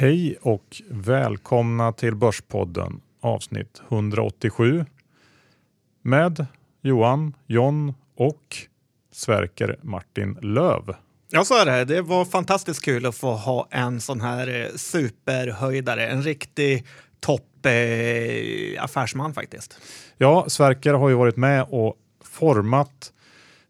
Hej och välkomna till Börspodden avsnitt 187 med Johan, John och Sverker Martin Löv. Ja, så är det. Det var fantastiskt kul att få ha en sån här eh, superhöjdare, en riktig topp eh, affärsman faktiskt. Ja, Sverker har ju varit med och format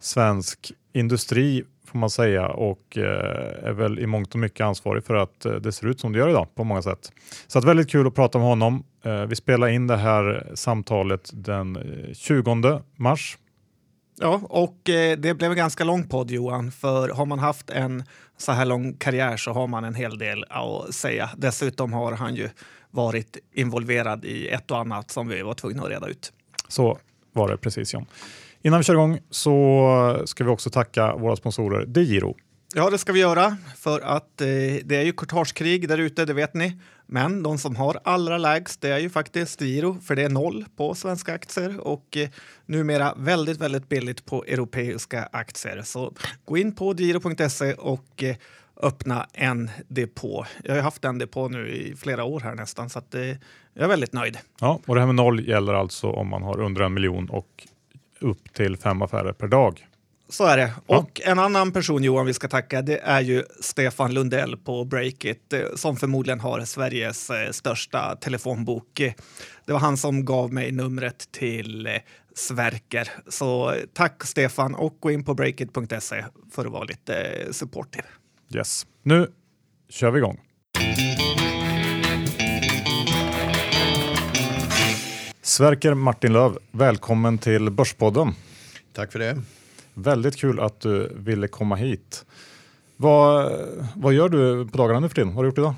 svensk industri får man säga och eh, är väl i mångt och mycket ansvarig för att eh, det ser ut som det gör idag på många sätt. Så att väldigt kul att prata med honom. Eh, vi spelar in det här samtalet den 20 mars. Ja, och det blev en ganska lång podd Johan, för har man haft en så här lång karriär så har man en hel del att säga. Dessutom har han ju varit involverad i ett och annat som vi var tvungna att reda ut. Så var det precis John. Innan vi kör igång så ska vi också tacka våra sponsorer DeGiro. Ja, det ska vi göra för att eh, det är ju kortagekrig där ute, det vet ni. Men de som har allra lägst, det är ju faktiskt Giro, för det är noll på svenska aktier och eh, numera väldigt, väldigt billigt på europeiska aktier. Så gå in på giro.se och eh, öppna en depå. Jag har haft en depå nu i flera år här nästan, så att, eh, jag är väldigt nöjd. Ja, och det här med noll gäller alltså om man har under en miljon och upp till fem affärer per dag. Så är det. Ja. Och en annan person Johan vi ska tacka det är ju Stefan Lundell på Breakit eh, som förmodligen har Sveriges eh, största telefonbok. Det var han som gav mig numret till eh, Sverker. Så tack Stefan och gå in på breakit.se för att vara lite supportive. Yes, nu kör vi igång. Sverker Martin Löv, välkommen till Börspodden. Tack för det. Väldigt kul att du ville komma hit. Vad, vad gör du på dagarna nu för tiden? Vad har du gjort idag?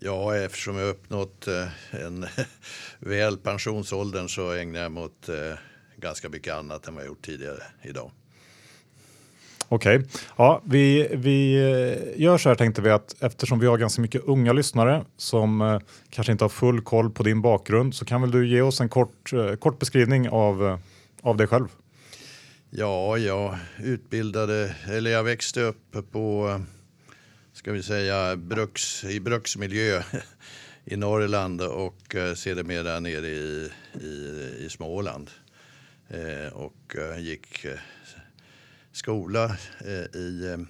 Ja, eftersom jag uppnått eh, en väl pensionsåldern så ägnar jag mig åt eh, ganska mycket annat än vad jag gjort tidigare idag. Okej, okay. ja, vi, vi eh, gör så här tänkte vi att eftersom vi har ganska mycket unga lyssnare som eh, kanske inte har full koll på din bakgrund så kan väl du ge oss en kort, eh, kort beskrivning av, eh, av dig själv? Ja, jag utbildade, eller jag växte upp på, ska vi säga, bruks, i bruksmiljö i Norrland och eh, sedermera nere i, i, i Småland. Eh, och eh, gick skola eh, i eh,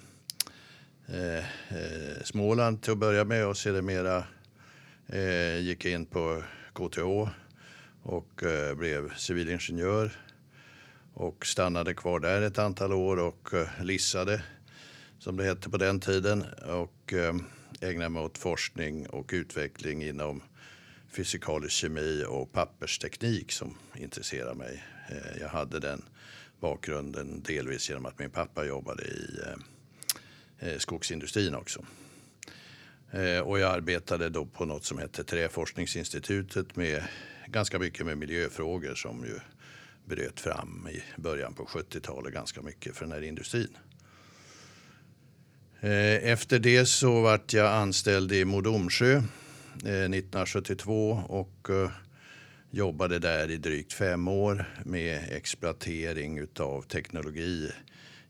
eh, eh, Småland till att börja med och sedermera eh, gick jag in på KTH och blev civilingenjör och stannade kvar där ett antal år och lissade som det hette på den tiden och ägnade mig åt forskning och utveckling inom fysikalisk kemi och pappersteknik som intresserar mig. Jag hade den bakgrunden delvis genom att min pappa jobbade i eh, eh, skogsindustrin också. Eh, och jag arbetade då på något som hette Träforskningsinstitutet med ganska mycket med miljöfrågor som ju bröt fram i början på 70-talet ganska mycket för den här industrin. Eh, efter det så vart jag anställd i Mo Domsjö 1972 och eh, jobbade där i drygt fem år med exploatering av teknologi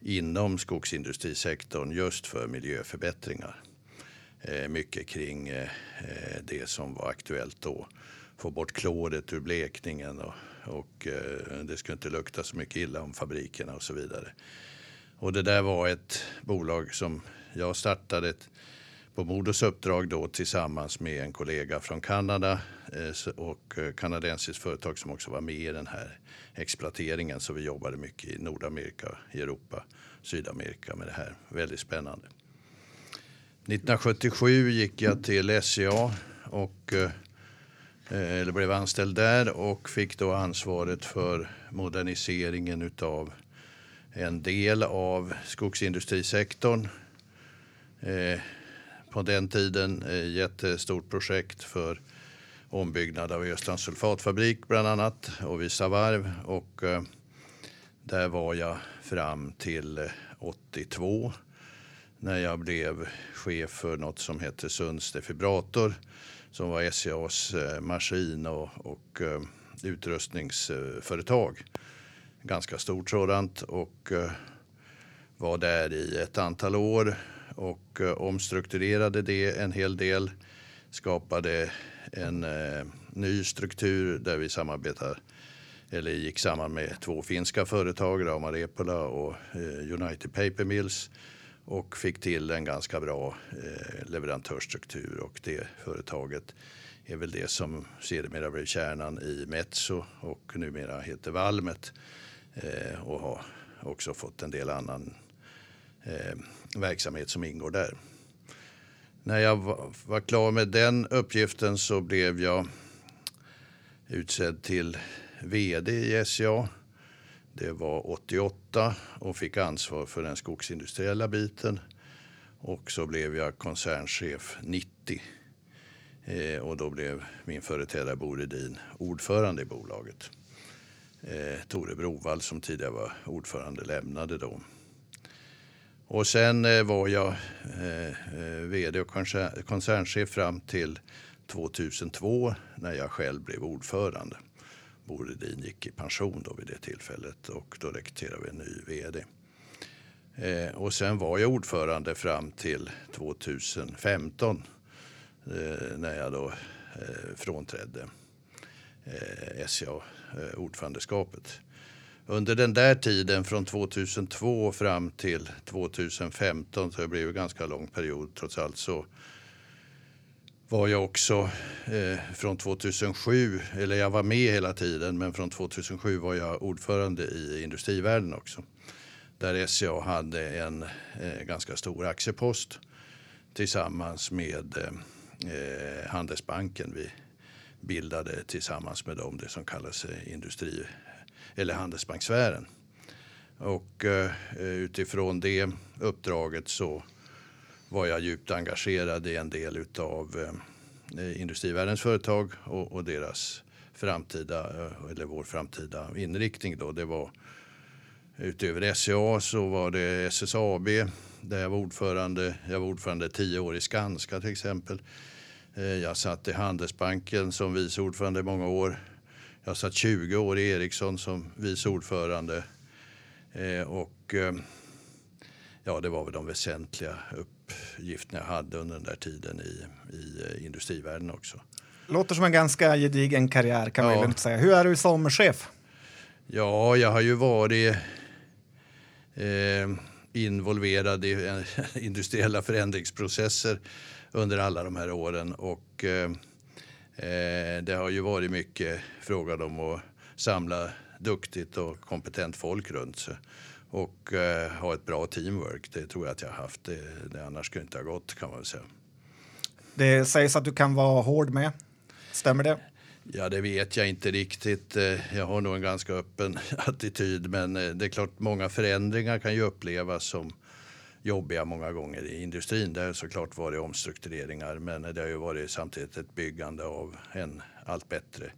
inom skogsindustrisektorn just för miljöförbättringar. Eh, mycket kring eh, det som var aktuellt då. Få bort kloret ur blekningen och, och eh, det skulle inte lukta så mycket illa om fabrikerna och så vidare. Och det där var ett bolag som jag startade på Modos uppdrag då tillsammans med en kollega från Kanada eh, och eh, kanadensiskt företag som också var med i den här exploateringen. Så vi jobbade mycket i Nordamerika, i Europa, Sydamerika med det här. Väldigt spännande. 1977 gick jag till SCA och eh, eller blev anställd där och fick då ansvaret för moderniseringen utav en del av skogsindustrisektorn på den tiden eh, jättestort projekt för ombyggnad av Östrands sulfatfabrik bland annat och vissa varv. Och eh, där var jag fram till eh, 82 när jag blev chef för något som hette Sunds defibrator som var SCAs maskin och, och utrustningsföretag. Ganska stort sådant och var där i ett antal år och eh, omstrukturerade det en hel del. skapade en eh, ny struktur där vi samarbetar eller gick samman med två finska företag, Rauma Repola och eh, United Paper Mills och fick till en ganska bra leverantörsstruktur och det företaget är väl det som sedermera blev kärnan i Metso och numera heter Valmet eh, och har också fått en del annan eh, verksamhet som ingår där. När jag var klar med den uppgiften så blev jag utsedd till vd i SCA. Det var 88 och fick ansvar för den skogsindustriella biten. Och så blev jag koncernchef 90. Eh, och då blev min företrädare Bo Redin ordförande i bolaget. Eh, Tore Brovall som tidigare var ordförande lämnade då. Och sen eh, var jag eh, eh vd och koncernchef fram till 2002 när jag själv blev ordförande. Bo Redin gick i pension då vid det tillfället och då rekryterade vi en ny vd. Eh, och sen var jag ordförande fram till 2015 eh, när jag då eh, frånträdde eh, SCA eh, ordförandeskapet. Under den där tiden från 2002 fram till 2015, så det blev en ganska lång period trots allt, så var jag också eh, från 2007, eller jag var med hela tiden, men från 2007 var jag ordförande i Industrivärden också. Där SCA hade en eh, ganska stor aktiepost tillsammans med eh, eh, Handelsbanken. Vi bildade tillsammans med dem det som kallas eh, industri eller Handelsbanksfären. Och eh, utifrån det uppdraget så var jag djupt engagerad i en del av eh, Industrivärldens företag och, och, deras framtida, eh, eller vår framtida inriktning. Då. Det var, utöver SCA så var det SSAB där jag var ordförande. Jag var ordförande tio år i Skanska till exempel. Eh, jag satt i Handelsbanken som vice ordförande i många år. Jag satt 20 år i Ericsson som vice ordförande. Eh, och eh, ja, det var väl de väsentliga uppgifterna jag hade under den där tiden i, i eh, industrivärlden också. Låter som en ganska gedigen karriär kan man ja. säga. Hur är du som chef? Ja, jag har ju varit eh, involverad i industriella förändringsprocesser under alla de här åren och Eh, det har ju varit mycket frågan om att samla duktigt och kompetent folk runt sig och eh, ha ett bra teamwork. Det tror jag att jag har haft. Det, det annars skulle inte ha gått kan man väl säga. Det sägs att du kan vara hård med. Stämmer det? Ja, det vet jag inte riktigt. Eh, jag har nog en ganska öppen attityd, men eh, det är klart många förändringar kan ju upplevas som jobbiga många gånger i industrin. Det har såklart varit omstruktureringar men det har ju varit samtidigt ett byggande av en allt bättre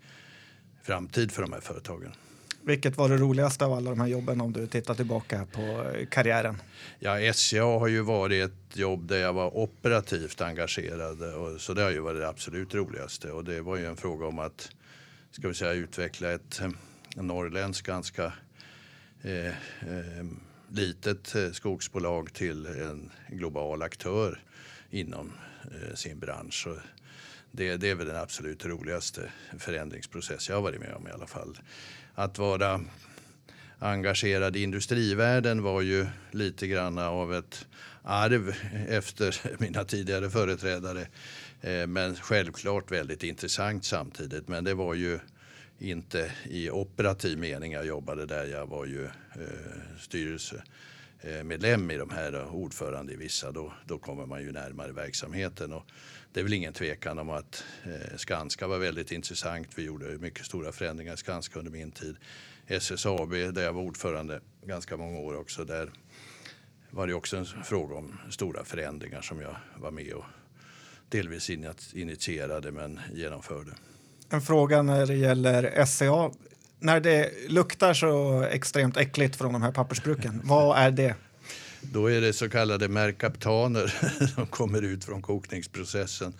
framtid för de här företagen. Vilket var det roligaste av alla de här jobben om du tittar tillbaka på karriären? Ja, SCA har ju varit ett jobb där jag var operativt engagerad och, så det har ju varit det absolut roligaste och det var ju en fråga om att ska vi säga, utveckla ett norrländskt ganska eh, eh, litet eh, skogsbolag till en global aktör inom eh, sin bransch. Det, det, är väl den absolut roligaste förändringsprocess jag har varit med om i alla fall. Att vara engagerad i industrivärlden var ju lite grann av ett arv efter mina tidigare företrädare. Eh, men självklart väldigt intressant samtidigt. Men det var ju inte i operativ mening jag jobbade där. Jag var ju eh, styrelsemedlem i de här och ordförande i vissa. Då, då kommer man ju närmare verksamheten. Och det är väl ingen tvekan om att eh, Skanska var väldigt intressant. Vi gjorde mycket stora förändringar i Skanska under min tid. SSAB där jag var ordförande ganska många år också. Där var det också en fråga om stora förändringar som jag var med och delvis initierade men genomförde en fråga när det gäller SCA. När det luktar så extremt äckligt från de här pappersbruken, vad är det? Då är det så kallade merkaptaner som kommer ut från kokningsprocessen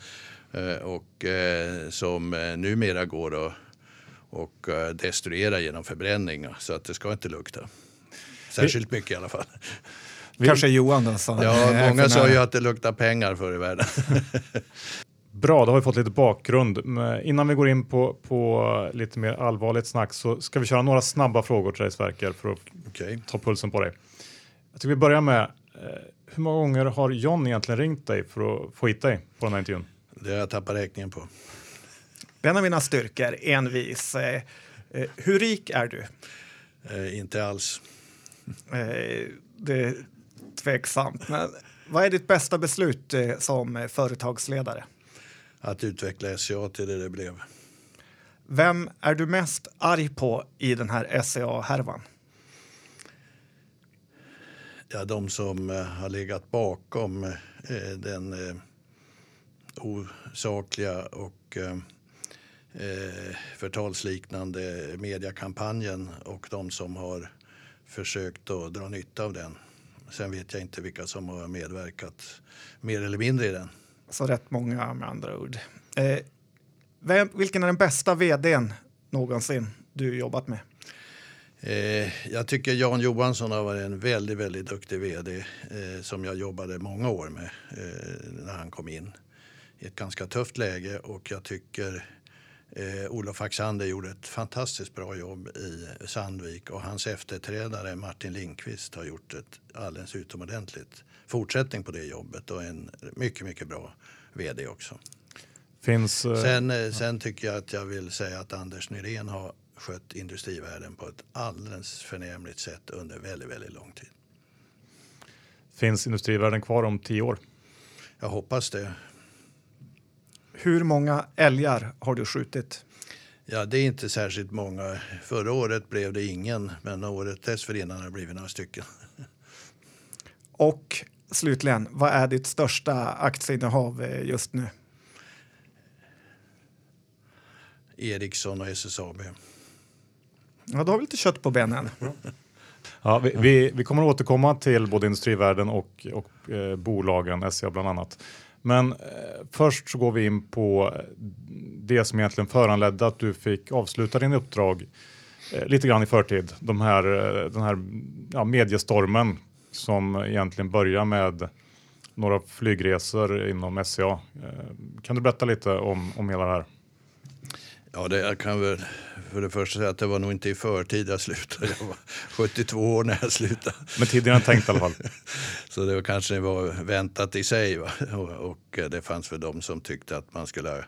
eh, och eh, som eh, numera går att och destruera genom förbränning så att det ska inte lukta. Särskilt mycket i alla fall. Kanske Johan då? Ja, många sa ju att det luktar pengar förr i världen. Bra, då har vi fått lite bakgrund. Men innan vi går in på, på lite mer allvarligt snack så ska vi köra några snabba frågor till dig Sverker för att Okej. ta pulsen på dig. Jag tycker vi börjar med, eh, hur många gånger har John egentligen ringt dig för att få hit dig på den här intervjun? Det har jag tappat räkningen på. En av mina styrkor, envis. Eh, eh, hur rik är du? Eh, inte alls. Eh, det är tveksamt. Men vad är ditt bästa beslut eh, som företagsledare? Att utveckla SCA till det det blev. Vem är du mest arg på i den här SCA-härvan? Ja, de som eh, har legat bakom eh, den eh, osakliga och förtalsliknande mediekampanjen och de som har försökt att dra nytta av den. Sen vet jag inte vilka som har medverkat mer eller mindre i den. Så rätt många med andra ord. Eh, vem, vilken är den bästa vdn någonsin du jobbat med? Eh, jag tycker Jan Johansson har varit en väldigt, väldigt duktig vd eh, som jag jobbade många år med eh, när han kom in i ett ganska tufft läge och jag tycker eh, Olof Axander gjorde ett fantastiskt bra jobb i Sandvik och hans efterträdare Martin Lindqvist har gjort ett alldeles utomordentligt fortsättning på det jobbet och en mycket, mycket bra vd också. Finns, eh, Sen, eh, sen tycker jag att jag vill säga att Anders Nyrén har skött industrivärlden på ett alldeles förnämligt sätt under väldigt, väldigt lång tid. finns industrivärlden kvar om tio år? Jag hoppas det. Hur många älgar har du skjutit? Ja, det är inte särskilt många. Förra året blev det ingen, men året dessförinnan har det blivit några stycken. Och slutligen, vad är ditt största aktieinnehav eh, just nu? Ericsson och SSAB. Ja, du har vi lite kött på benen. Ja, vi, vi, vi kommer att återkomma till både industrivärlden och, och eh, bolagen, SCA bland annat. Men eh, först så går vi in på eh, det som egentligen föranledde att du fick avsluta din uppdrag eh, lite grann i förtid. De här, eh, den här ja, mediestormen som egentligen börjar med några flygresor inom SCA. Eh, kan du berätta lite om, om hela det här? Ja, det, jag kan väl för det första säga att det var nog inte i förtid jag slutade. Jag var 72 år när jag slutade. Men tidigare än tänkt i alla fall. Så det var kanske var väntat i sig. Va? Och, och det fanns väl de som tyckte att man skulle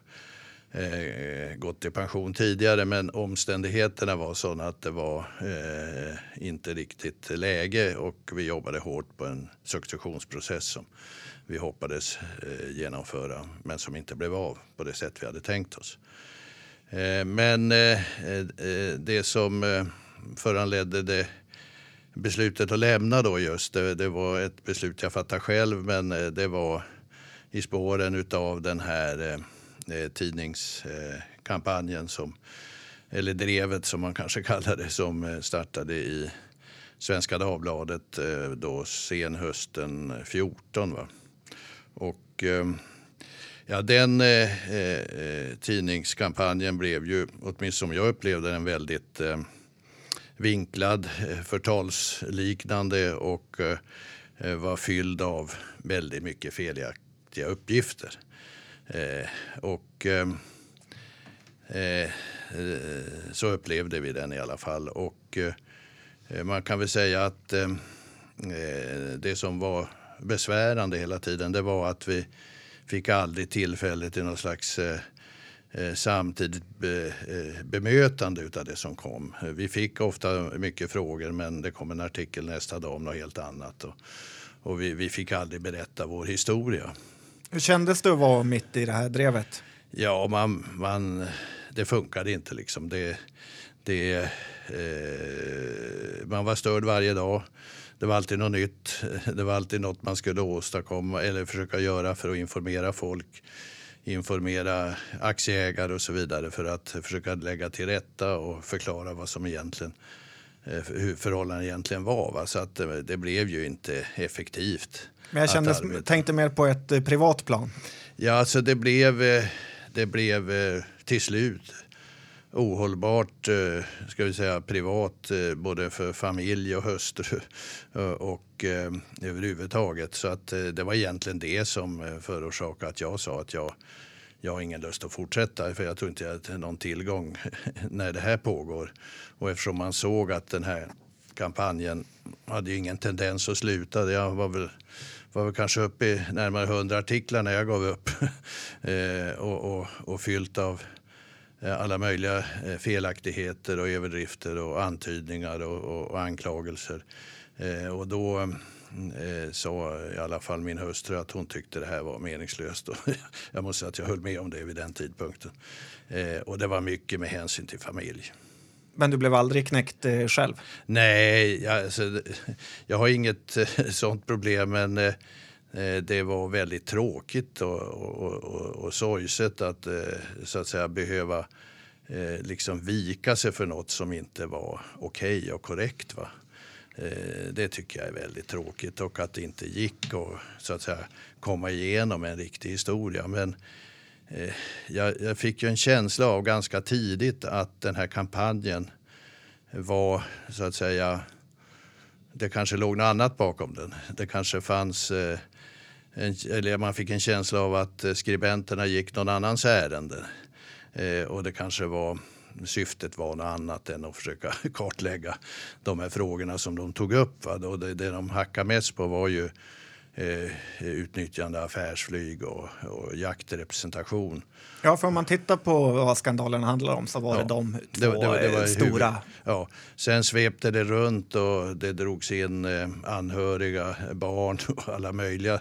eh, gått i pension tidigare. Men omständigheterna var sådana att det var eh, inte riktigt läge och vi jobbade hårt på en successionsprocess som vi hoppades eh, genomföra men som inte blev av på det sätt vi hade tänkt oss. Eh, men eh, eh, det som eh, föranledde det beslutet att lämna då just, det, det var ett beslut jag fattade själv men eh, det var i spåren utav den här eh, eh, tidningskampanjen som, eller drevet som man kanske kallar det, som eh, startade i Svenska Dagbladet eh, då sen hösten 14. Va? Och ehm, ja, den eh, eh, tidningskampanjen blev ju, åtminstone som jag upplevde den, väldigt ehm, eh, vinklad, förtalsliknande och eh, var fylld av väldigt mycket felaktiga uppgifter. Eh, och ehm, eh, eh, så upplevde vi den i alla fall. Och eh, man kan väl säga att ehm, eh, det som var besvärande hela tiden det var att vi fick aldrig tillfälle till någon slags eh, eh samtidigt be, eh, bemötande av det som kom. Vi fick ofta mycket frågor men det kom en artikel nästa dag om något helt annat. Och, och vi, vi fick aldrig berätta vår historia. Hur kändes det att vara mitt i det här drevet? Ja, man, man, det funkade inte liksom. Det, det, eh, man var störd varje dag. Det var alltid något nytt. Det var alltid något man skulle åstadkomma eller försöka göra för att informera folk. Informera aktieägare och så vidare för att försöka lägga till rätta och förklara vad som egentligen eh, hur förhållandena egentligen var. Va? Så att det, det blev ju inte effektivt. Men jag att kände, arbeta. tänkte mer på ett eh, privat plan. Ja, alltså det blev, eh, det blev eh, till slut ohållbart, ska vi säga, privat, både för familj och hustru och överhuvudtaget. Så att det var egentligen det som förorsakade att jag sa att jag, jag har ingen lust att fortsätta för jag tror inte det är någon tillgång när det här pågår. Och eftersom man såg att den här kampanjen hade ingen tendens att sluta. Jag var väl, var väl kanske uppe i närmare 100 artiklar när jag gav upp eh, och, och, och fyllt av eh, alla möjliga eh, felaktigheter och överdrifter och antydningar och, och, och anklagelser. Eh, och då eh, sa i alla fall min hustru att hon tyckte det här var meningslöst. Och jag måste säga att jag höll med om det vid den tidpunkten. Eh, och det var mycket med hänsyn till familj. Men du blev aldrig knäckt eh, själv? Nej, jag, alltså, jag har inget eh, sånt problem. Men eh, eh, det var väldigt tråkigt och, och, och, och sorgset att eh, så att säga behöva eh, liksom vika sig för något som inte var okej okay och korrekt. Va? Eh, det tycker jag är väldigt tråkigt och att det inte gick att så att säga, komma igenom en riktig historia. Men eh, Eh, jag, jag, fick ju en känsla av ganska tidigt att den här kampanjen var så att säga, det kanske låg något annat bakom den. Det kanske fanns, eh, en, eller man fick en känsla av att eh, skribenterna gick någon annans ärende. Eh, och det kanske var syftet var något annat än att försöka kartlägga de här frågorna som de tog upp. Va? Och det, det de hackade mest på var ju eh, utnyttjande affärsflyg och, och jaktrepresentation. Ja, för om man tittar på vad skandalen handlar om så var ja, det de två det, det, det var stora. Huvud, ja. Sen svepte det runt och det drogs in eh, anhöriga, barn och alla möjliga.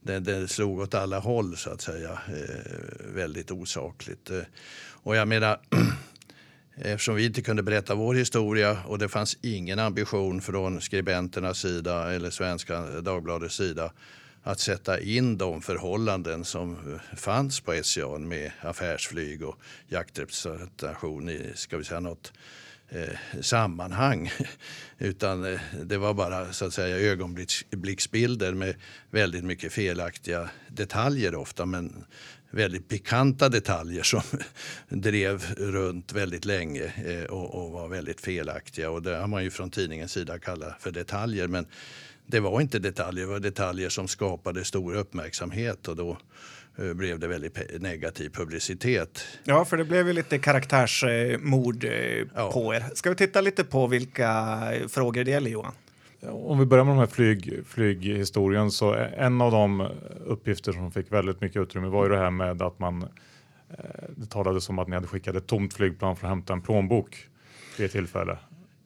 Det, det slog åt alla håll så att säga. Eh, väldigt osakligt. Eh, och jag menar Eftersom vi inte kunde berätta vår historia och det fanns ingen ambition från skribenternas sida eller Svenska Dagbladets sida att sätta in de förhållanden som fanns på SCA med affärsflyg och jaktrepresentation i ska vi säga, något eh, sammanhang. Utan eh, det var bara så att säga ögonblicksbilder med väldigt mycket felaktiga detaljer ofta men väldigt pikanta detaljer som drev runt väldigt länge eh, och, och, var väldigt felaktiga. Och det har man ju från tidningens sida kallat för detaljer. Men det var inte detaljer, det var detaljer som skapade stor uppmärksamhet och då eh, blev det väldigt negativ publicitet. Ja, för det blev ju lite karaktärsmord eh, ja. på er. Ska vi titta lite på vilka frågor det gäller, Johan? Om vi börjar med de här flyg, flyghistorien så en av de uppgifter som fick väldigt mycket utrymme var ju det här med att man eh, det talades om att ni hade skickat ett tomt flygplan för att hämta en plånbok vid ett tillfälle.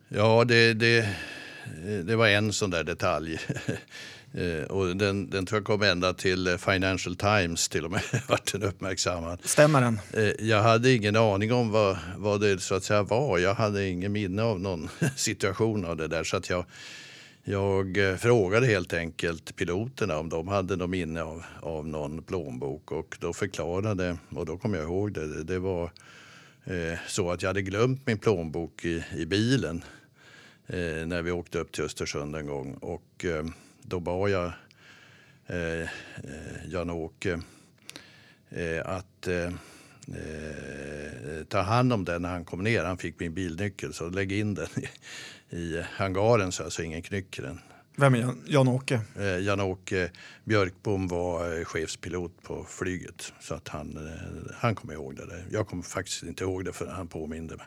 Ja, det, det, det var en sån där detalj. Eh, och den, den tror jag kom ända till Financial Times till och med, vart den uppmärksammad. Stämmer den? Eh, jag hade ingen aning om vad, vad det så att säga var. Jag hade ingen minne av någon situation av det där. Så att jag, jag eh, frågade helt enkelt piloterna om de hade något minne av, av någon plånbok och då förklarade, och då kom jag ihåg det, det var eh, så att jag hade glömt min plånbok i, i bilen eh, när vi åkte upp till Östersund en gång och eh, då bad jag eh, eh Jan-Åke eh, att eh, ta hand om den när han kom ner. Han fick min bilnyckel så lägg in den i hangaren så alltså ingen knycker den. Vem är Jan-Åke? Eh, Jan-Åke Björkbom var eh, chefspilot på flyget så att han, eh, han kommer ihåg det. Jag kommer faktiskt inte ihåg det för han påminde mig.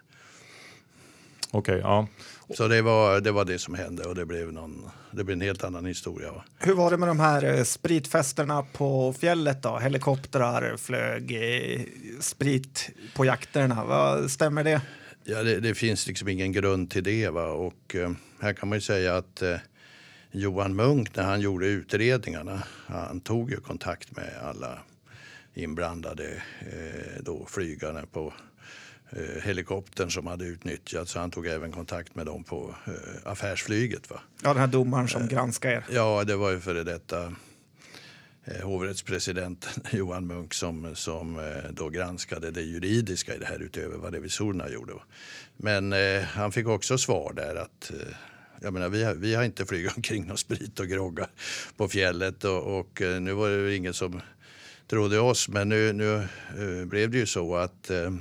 Okej, okay, ja. Så det var, det var det som hände och det blev, någon, det blev en helt annan historia. Va? Hur var det med de här spritfesterna på fjället då? Helikoptrar flög, sprit på jakterna. Vad, stämmer det? Ja, det, det, finns liksom ingen grund till det. Va? Och eh, här kan man ju säga att eh, Johan Munk när han gjorde utredningarna, han tog ju kontakt med alla inblandade eh, då, flygarna på eh, helikoptern som hade utnyttjats. Så han tog även kontakt med dem på eh, affärsflyget. Va? Ja, den här domaren som granskar er. Ja, det var ju före detta eh, Eh, hovrättspresidenten Johan Munk som, som eh, då granskade det juridiska i det här utöver vad revisorerna gjorde. Men eh, han fick också svar där att eh, jag menar, vi, har, vi har inte flugit omkring någon sprit och groggar på fjället och, och eh, nu var det ingen som trodde oss. Men nu, nu blev det ju så att eh,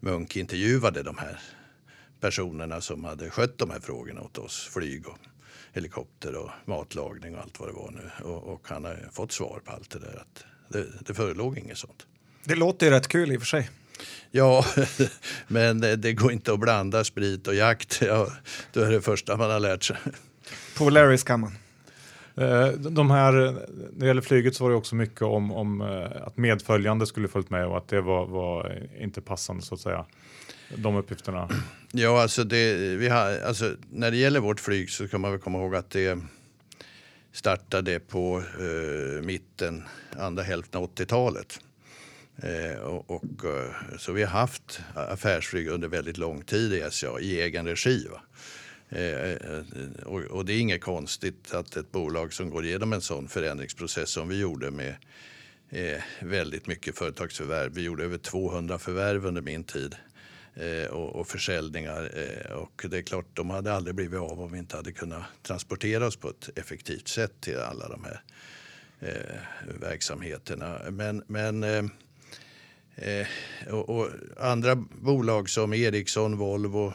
Munk intervjuade de här personerna som hade skött de här frågorna åt oss, flyg och helikopter och matlagning och allt vad det var nu. Och, och han har fått svar på allt det där. Att det, det förelåg inget sånt. Det låter ju rätt kul i och för sig. Ja, men det går inte att blanda sprit och jakt. Ja, det är det första man har lärt sig. På Larrys kan man. Eh, de här, när det gäller flyget så var det också mycket om, om eh, att medföljande skulle följt med och att det var, var inte passande så att säga. De uppgifterna. Ja, alltså, det, vi har, alltså när det gäller vårt flyg så kan man väl komma ihåg att det startade på eh, mitten, andra hälften av 80-talet. Eh, och, och, eh, så vi har haft affärsflyg under väldigt lång tid i SCA i egen regi. Eh, eh, och, och, det är inget konstigt att ett bolag som går igenom en sån förändringsprocess som vi gjorde med eh, väldigt mycket företagsförvärv. Vi gjorde över 200 förvärv under min tid Eh, och, och försäljningar. Eh, och det är klart, de hade aldrig blivit av om vi inte hade kunnat transportera oss på ett effektivt sätt till alla de här eh, verksamheterna. Men, men Eh, och, och, andra bolag som Ericsson, Volvo,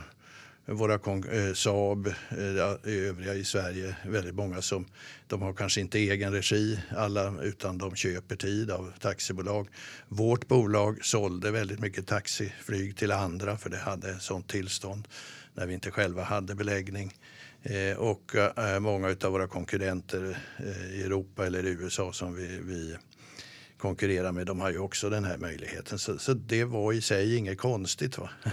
våra eh, Saab, eh, övriga i Sverige, väldigt många som de har kanske inte egen regi alla utan de köper tid av taxibolag. Vårt bolag sålde väldigt mycket taxiflyg till andra för det hade sånt tillstånd när vi inte själva hade beläggning. Eh, och eh, många av våra konkurrenter eh, i Europa eller i USA som vi, vi konkurrerar med, de har ju också den här möjligheten. Så, så det var i sig inget konstigt. Va?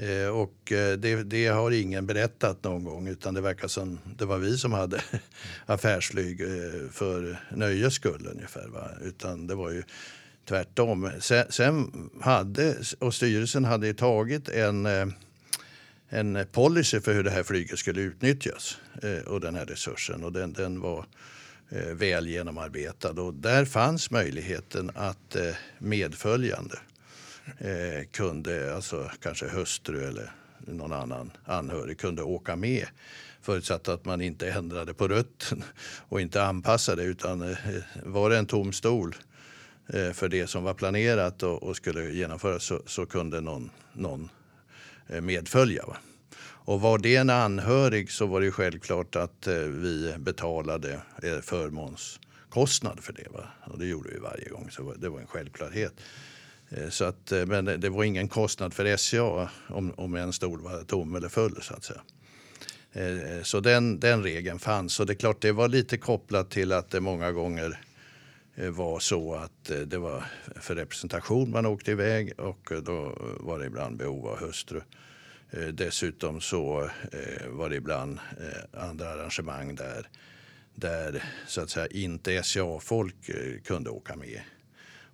Eh, och eh, det, det, har ingen berättat någon gång utan det verkar som det var vi som hade affärsflyg eh, för nöjes skull ungefär. Va? Utan det var ju tvärtom. Sen, sen hade, och styrelsen hade tagit en en policy för hur det här flyget skulle utnyttjas och den här resursen. Och den, den var väl genomarbetad och där fanns möjligheten att medföljande eh, kunde, alltså kanske hustru eller någon annan anhörig kunde åka med förutsatt att man inte ändrade på rutten och inte anpassade utan eh, var det en tom stol eh, för det som var planerat och, skulle genomföras så, så kunde någon, någon eh, medfölja. Va? Och var det en anhörig så var det självklart att eh, vi betalade eh, förmånskostnad för det. Va? Och det gjorde vi varje gång, så det var en självklarhet. Eh, så att, eh, men det var ingen kostnad för SCA om, om en stol var tom eller full så att säga. Eh, så den, den regeln fanns och det är klart det var lite kopplat till att det många gånger var så att det var för representation man åkte iväg och då var det ibland behov av hustru. Dessutom så var det ibland andra arrangemang där, där så att säga inte SCA-folk kunde åka med.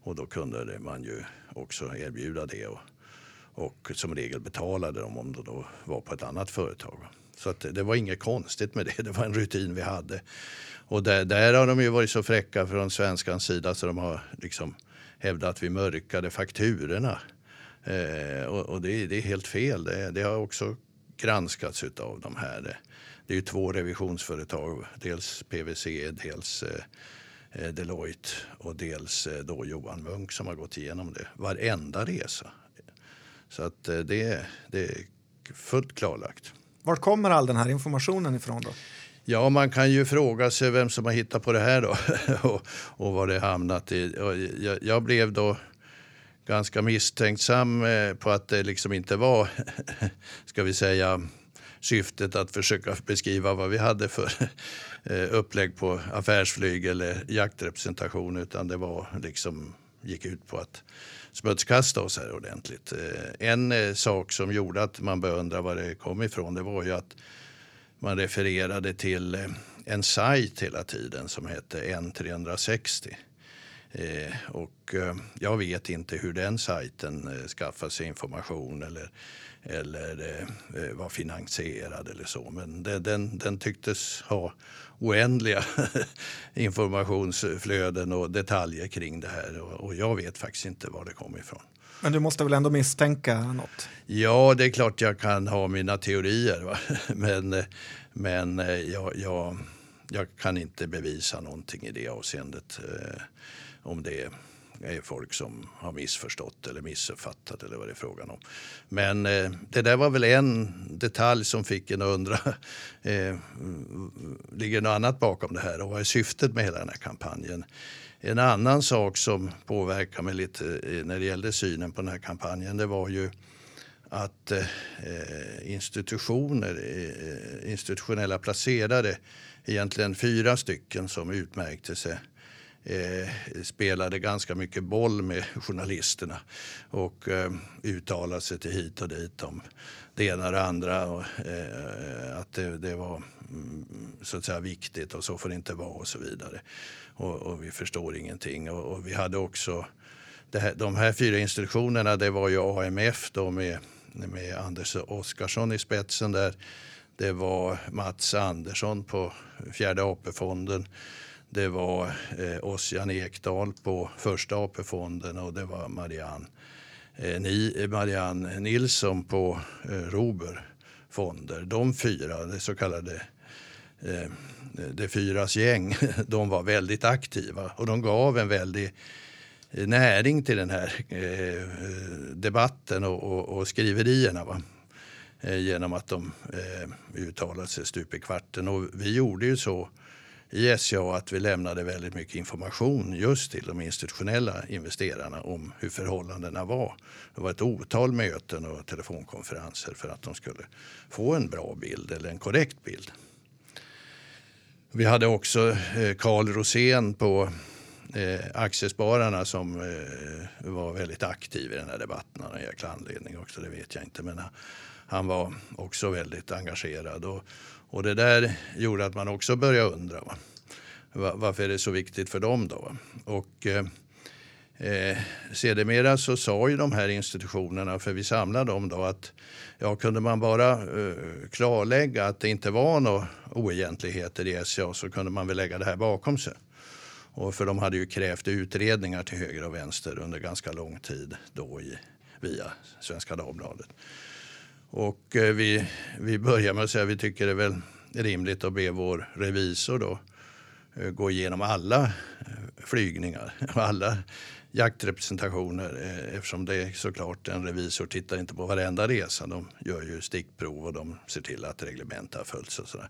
Och då kunde man ju också erbjuda det och, och som regel betalade de om de då var på ett annat företag. Så att det var inget konstigt med det, det var en rutin vi hade. Och där, där har de ju varit så fräcka från svenskans sida så de har liksom hävdat att vi mörkade fakturorna Eh, och, och det, det, är helt fel. Det, det, har också granskats av de här. Det är ju två revisionsföretag, dels PWC, dels eh, Deloitte och dels eh, då Johan Munk som har gått igenom det varenda resa. Så att eh, det, det är fullt klarlagt. Var kommer all den här informationen ifrån då? Ja, man kan ju fråga sig vem som har hittat på det här då och, och vad det hamnat i. Jag, jag, blev då ganska misstänksam eh, på att det liksom inte var, ska vi säga, syftet att försöka beskriva vad vi hade för eh, upplägg på affärsflyg eller jaktrepresentation utan det var liksom, gick ut på att smutskasta oss här ordentligt. Eh, en eh, sak som gjorde att man började undra var det kom ifrån det var ju att man refererade till en sajt hela tiden som hette N360 Eh, och eh, jag vet inte hur den sajten eh, skaffar sig information eller, eller eh, var finansierad eller så. Men det, den, den tycktes ha oändliga informationsflöden och detaljer kring det här. Och, och jag vet faktiskt inte var det kom ifrån. Men du måste väl ändå misstänka något? Ja, det är klart jag kan ha mina teorier. Va? Men, men jag, jag, jag kan inte bevisa någonting i det avseendet om det är folk som har missförstått eller missuppfattat eller vad det är frågan om. Men eh, det där var väl en detalj som fick en att undra, eh, ligger något annat bakom det här och vad är syftet med hela den här kampanjen? En annan sak som påverkade mig lite eh, när det gällde synen på den här kampanjen det var ju att eh, institutioner, eh, eh, institutionella placerare, egentligen fyra stycken som utmärkte sig eh, spelade ganska mycket boll med journalisterna och eh, uttalade sig till hit och dit om det ena och det andra. Och, eh, att det, det, var mm, så att säga viktigt och så får det inte vara och så vidare. Och, och vi förstår ingenting. Och, och vi hade också här, de här fyra institutionerna, det var ju AMF då med, med Anders Oskarsson i spetsen där. Det var Mats Andersson på Fjärde AP-fonden det var eh, Ossian Ekdal på Första AP-fonden och det var Marianne, eh, Ni, eh, Marianne Nilsson på eh, Robur fonder. De fyra, det så kallade eh, det fyras gäng, de var väldigt aktiva och de gav en väldig eh, näring till den här eh, debatten och, och, och skriverierna. Va? Eh, genom att de eh, uttalade sig stup i kvarten. Och vi gjorde ju så i SCA att vi lämnade väldigt mycket information just till de institutionella investerarna om hur förhållandena var. Det var ett otal möten och telefonkonferenser för att de skulle få en bra bild eller en korrekt bild. Vi hade också eh, Karl Rosén på eh, Aktiespararna som eh, var väldigt aktiv i den här debatten. av någon jäkla anledning också, det vet jag inte. Men han var också väldigt engagerad. Och, och det där gjorde att man också började undra. Va? Varför är det så viktigt för dem då? Va? Och eh, eh, sedermera så sa ju de här institutionerna, för vi samlade dem då, att ja, kunde man bara eh, klarlägga att det inte var några oegentligheter i SCA så kunde man väl lägga det här bakom sig. Och för de hade ju krävt utredningar till höger och vänster under ganska lång tid då i, via Svenska Dagbladet. Och eh, vi, vi börjar med att säga att vi tycker det är väl rimligt att be vår revisor då eh, gå igenom alla eh, flygningar och alla jaktrepresentationer eh, eftersom det är såklart en revisor tittar inte på varenda resa. De gör ju stickprov och de ser till att reglement har följts och sådär.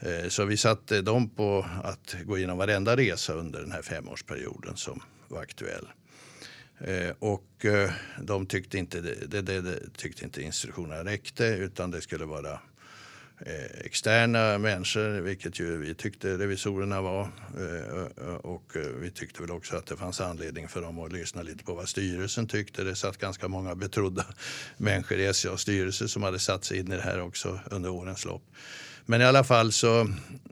Eh, så vi satte dem på att gå igenom varenda resa under den här femårsperioden som var aktuell. Eh, och eh, de tyckte inte, det, det, det, tyckte inte institutionerna räckte utan det skulle vara Eh, externa människor, vilket ju vi tyckte revisorerna var. Eh, eh, och vi tyckte väl också att det fanns anledning för dem att lyssna lite på vad styrelsen tyckte. Det satt ganska många betrodda människor i SCAs styrelse som hade satt sig in i det här också under årens lopp. Men i alla fall så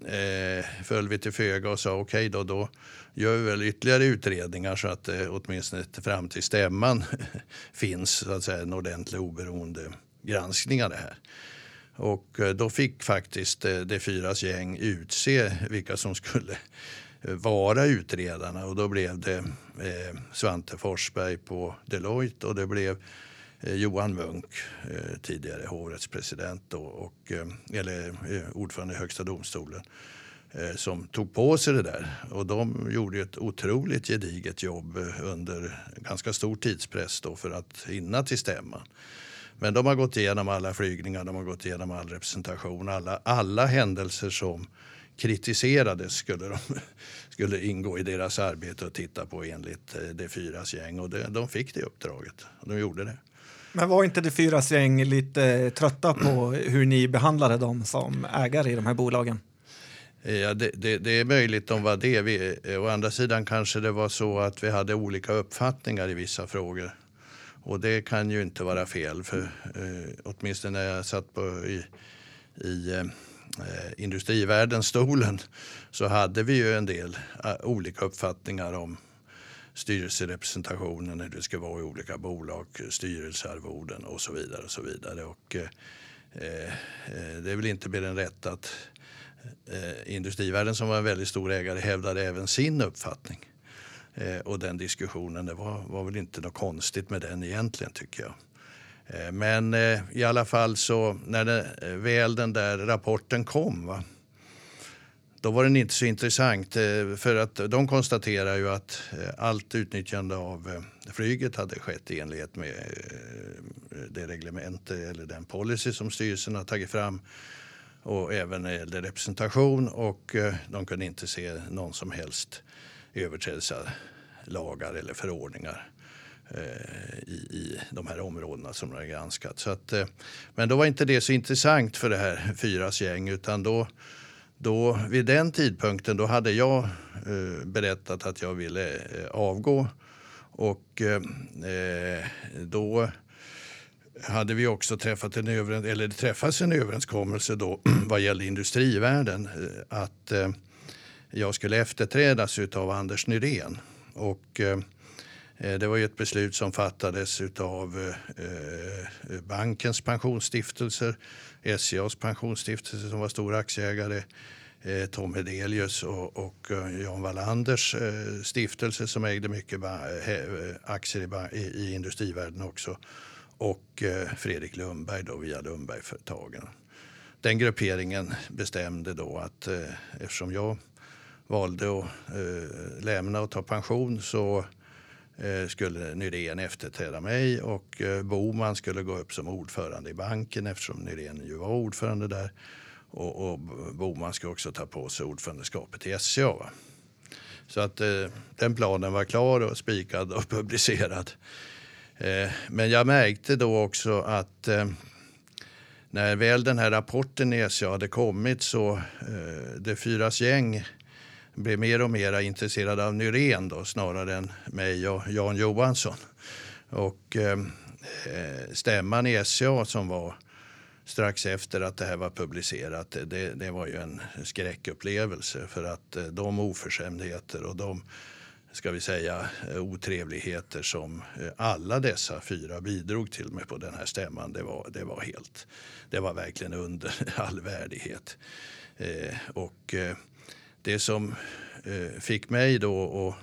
eh, föll vi till föga och sa okej okay då, då gör vi väl ytterligare utredningar så att det åtminstone fram till stämman finns så att säga, en ordentlig oberoende granskning av det här. Och eh, då fick faktiskt eh, De fyras gäng utse vilka som skulle eh, vara utredarna och då blev det Svante Forsberg på Deloitte och det blev Johan Munk, tidigare hovrättspresident och, eller ordförande i Högsta domstolen som tog på sig det där. Och de gjorde ett otroligt gediget jobb under ganska stor tidspress då för att hinna till stämman. Men de har gått igenom alla flygningar, de har gått igenom all representation, alla, alla händelser som kritiserades skulle, de, skulle ingå i deras arbete och titta på enligt eh, det fyras gäng. Och det, de fick det uppdraget och de gjorde det. Men var inte det fyras gäng lite trötta på hur ni behandlade dem som ägare i de här bolagen? Ja, det, det, det, är möjligt de var det. Vi, å andra sidan kanske det var så att vi hade olika uppfattningar i vissa frågor. Och det kan ju inte vara fel. För eh, åtminstone när jag satt på, i, i eh, industrivärldens stolen så hade vi ju en del uh, olika uppfattningar om styrelserepresentationen, hur det ska vara i olika bolag, styrelsearvoden och så vidare. Och så vidare. Och, eh, eh det är väl inte mer än rätt att eh, Industrivärden som var en väldigt stor ägare hävdade även sin uppfattning. Eh, och den diskussionen, det var, var väl inte något konstigt med den egentligen tycker jag. Eh, men eh, i alla fall så när det, eh, väl den där rapporten kom va, då var den inte så intressant eh, för att de konstaterar ju att eh, allt utnyttjande av eh, flyget hade skett i enlighet med eh, det reglemente eller den policy som styrelsen har tagit fram och även när det gällde representation och eh, de kunde inte se någon som helst överträdelselagar eller förordningar eh, i, i de här områdena som de har granskat. Så att, eh, men då var inte det så intressant för det här Fyras gäng utan då, då vid den tidpunkten då hade jag eh, berättat att jag ville avgå och då hade vi också träffat en, överens eller träffats en överenskommelse då vad gällde industrivärlden att eh, jag skulle efterträdas av Anders Nyrén. Och, eh, det var ju ett beslut som fattades av eh, eh, bankens pensionsstiftelser, SCAs pensionsstiftelse som var stor aktieägare, eh, Tom Hedelius och, och Jan Wallanders stiftelse som ägde mycket aktier i, i industrivärlden också och Fredrik Lundberg då via Lundbergföretagen. Den grupperingen bestämde då att eftersom jag valde att eh, lämna och ta pension så eh, skulle Nyrén efterträda mig och eh, Boman skulle gå upp som ordförande i banken eftersom Nyrén ju var ordförande där. Och, och Boman skulle också ta på sig ordförandeskapet i SCA. Va? Så att eh, den planen var klar och spikad och publicerad. Eh, men jag märkte då också att eh, när väl den här rapporten i SCA hade kommit så eh, det fyras gäng blev mer och mer intresserad av Nyrén då, snarare än mig och Jan Johansson. Och ehm, eh, stämman i SCA som var strax efter att det här var publicerat, det, det var ju en skräckupplevelse för att eh, de oförskämdheter och de ska vi säga, otrevligheter som eh, alla dessa fyra bidrog till med på den här stämman. Det var, det var, helt, det var verkligen under all värdighet. Eh, och eh, det som eh, fick mig då att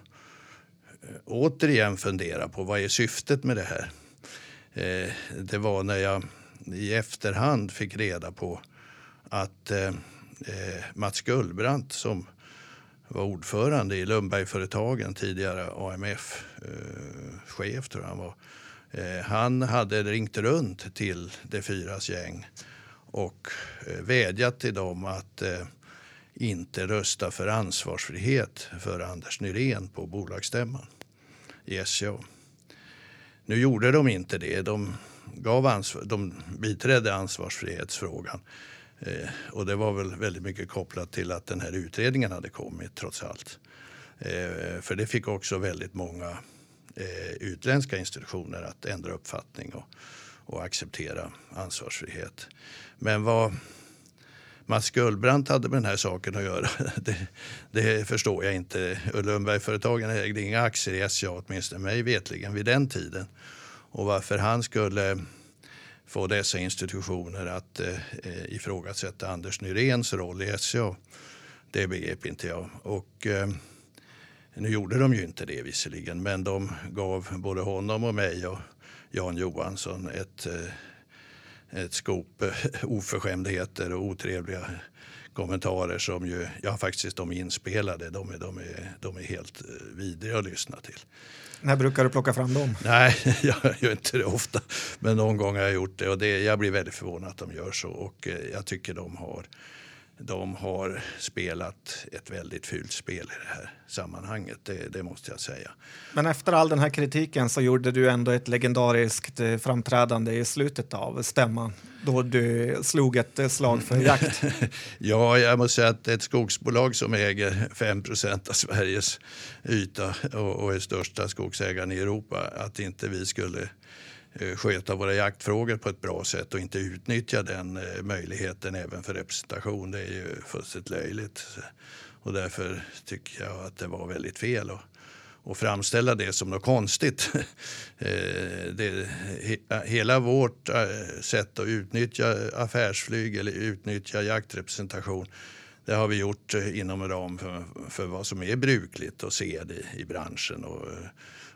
eh, återigen fundera på vad är syftet med det här? Eh, det var när jag i efterhand fick reda på att eh, eh, Mats Gullbrandt som var ordförande i Lundbergföretagen, tidigare AMF-chef tror jag han var. Eh, han hade ringt runt till de fyras gäng och eh, vädjat till dem att eh, inte rösta för ansvarsfrihet för Anders Nyrén på bolagsstämman i SCA. Nu gjorde de inte det. De, gav ansvar, de biträdde ansvarsfrihetsfrågan. Eh, och det var väl väldigt mycket kopplat till att den här utredningen hade kommit trots allt. Eh, för det fick också väldigt många eh, utländska institutioner att ändra uppfattning och, och acceptera ansvarsfrihet. Men vad Mats Gullbrandt hade med den här saken att göra, det, det förstår jag inte. Lundbergföretagen ägde inga aktier i SCA, åtminstone mig vetligen vid den tiden. Och varför han skulle få dessa institutioner att eh, ifrågasätta Anders Nyréns roll i SCA. Det begrep inte jag. Och, eh, nu gjorde de ju inte det visserligen, men de gav både honom och mig och Jan Johansson ett, eh, ett skop eh, oförskämdheter och otrevliga kommentarer som ju, ja faktiskt de är inspelade, de är, de är, de är helt eh, vidriga att lyssna till. När brukar du plocka fram dem? Nej, jag gör inte det ofta. Men någon gång har jag gjort det och det, jag blir väldigt förvånad att de gör så. Och eh, jag tycker de har, de har spelat ett väldigt fult spel i det här sammanhanget. Det, det, måste jag säga. Men efter all den här kritiken så gjorde du ändå ett legendariskt eh, framträdande i slutet av stämman då du slog ett eh, slag för jakt. ja, jag måste säga att ett skogsbolag som äger 5% av Sveriges yta och, och är största skogsägaren i Europa, att inte vi skulle Eh, sköta våra jaktfrågor på ett bra sätt och inte utnyttja den eh, möjligheten även för representation. Det är ju fullständigt löjligt. Och därför tycker jag att det var väldigt fel att, att framställa det som något konstigt. Eh, det, hela vårt sätt att utnyttja affärsflyg eller utnyttja jaktrepresentation det har vi gjort inom ram för, för vad som är brukligt och sed i, i branschen. Och,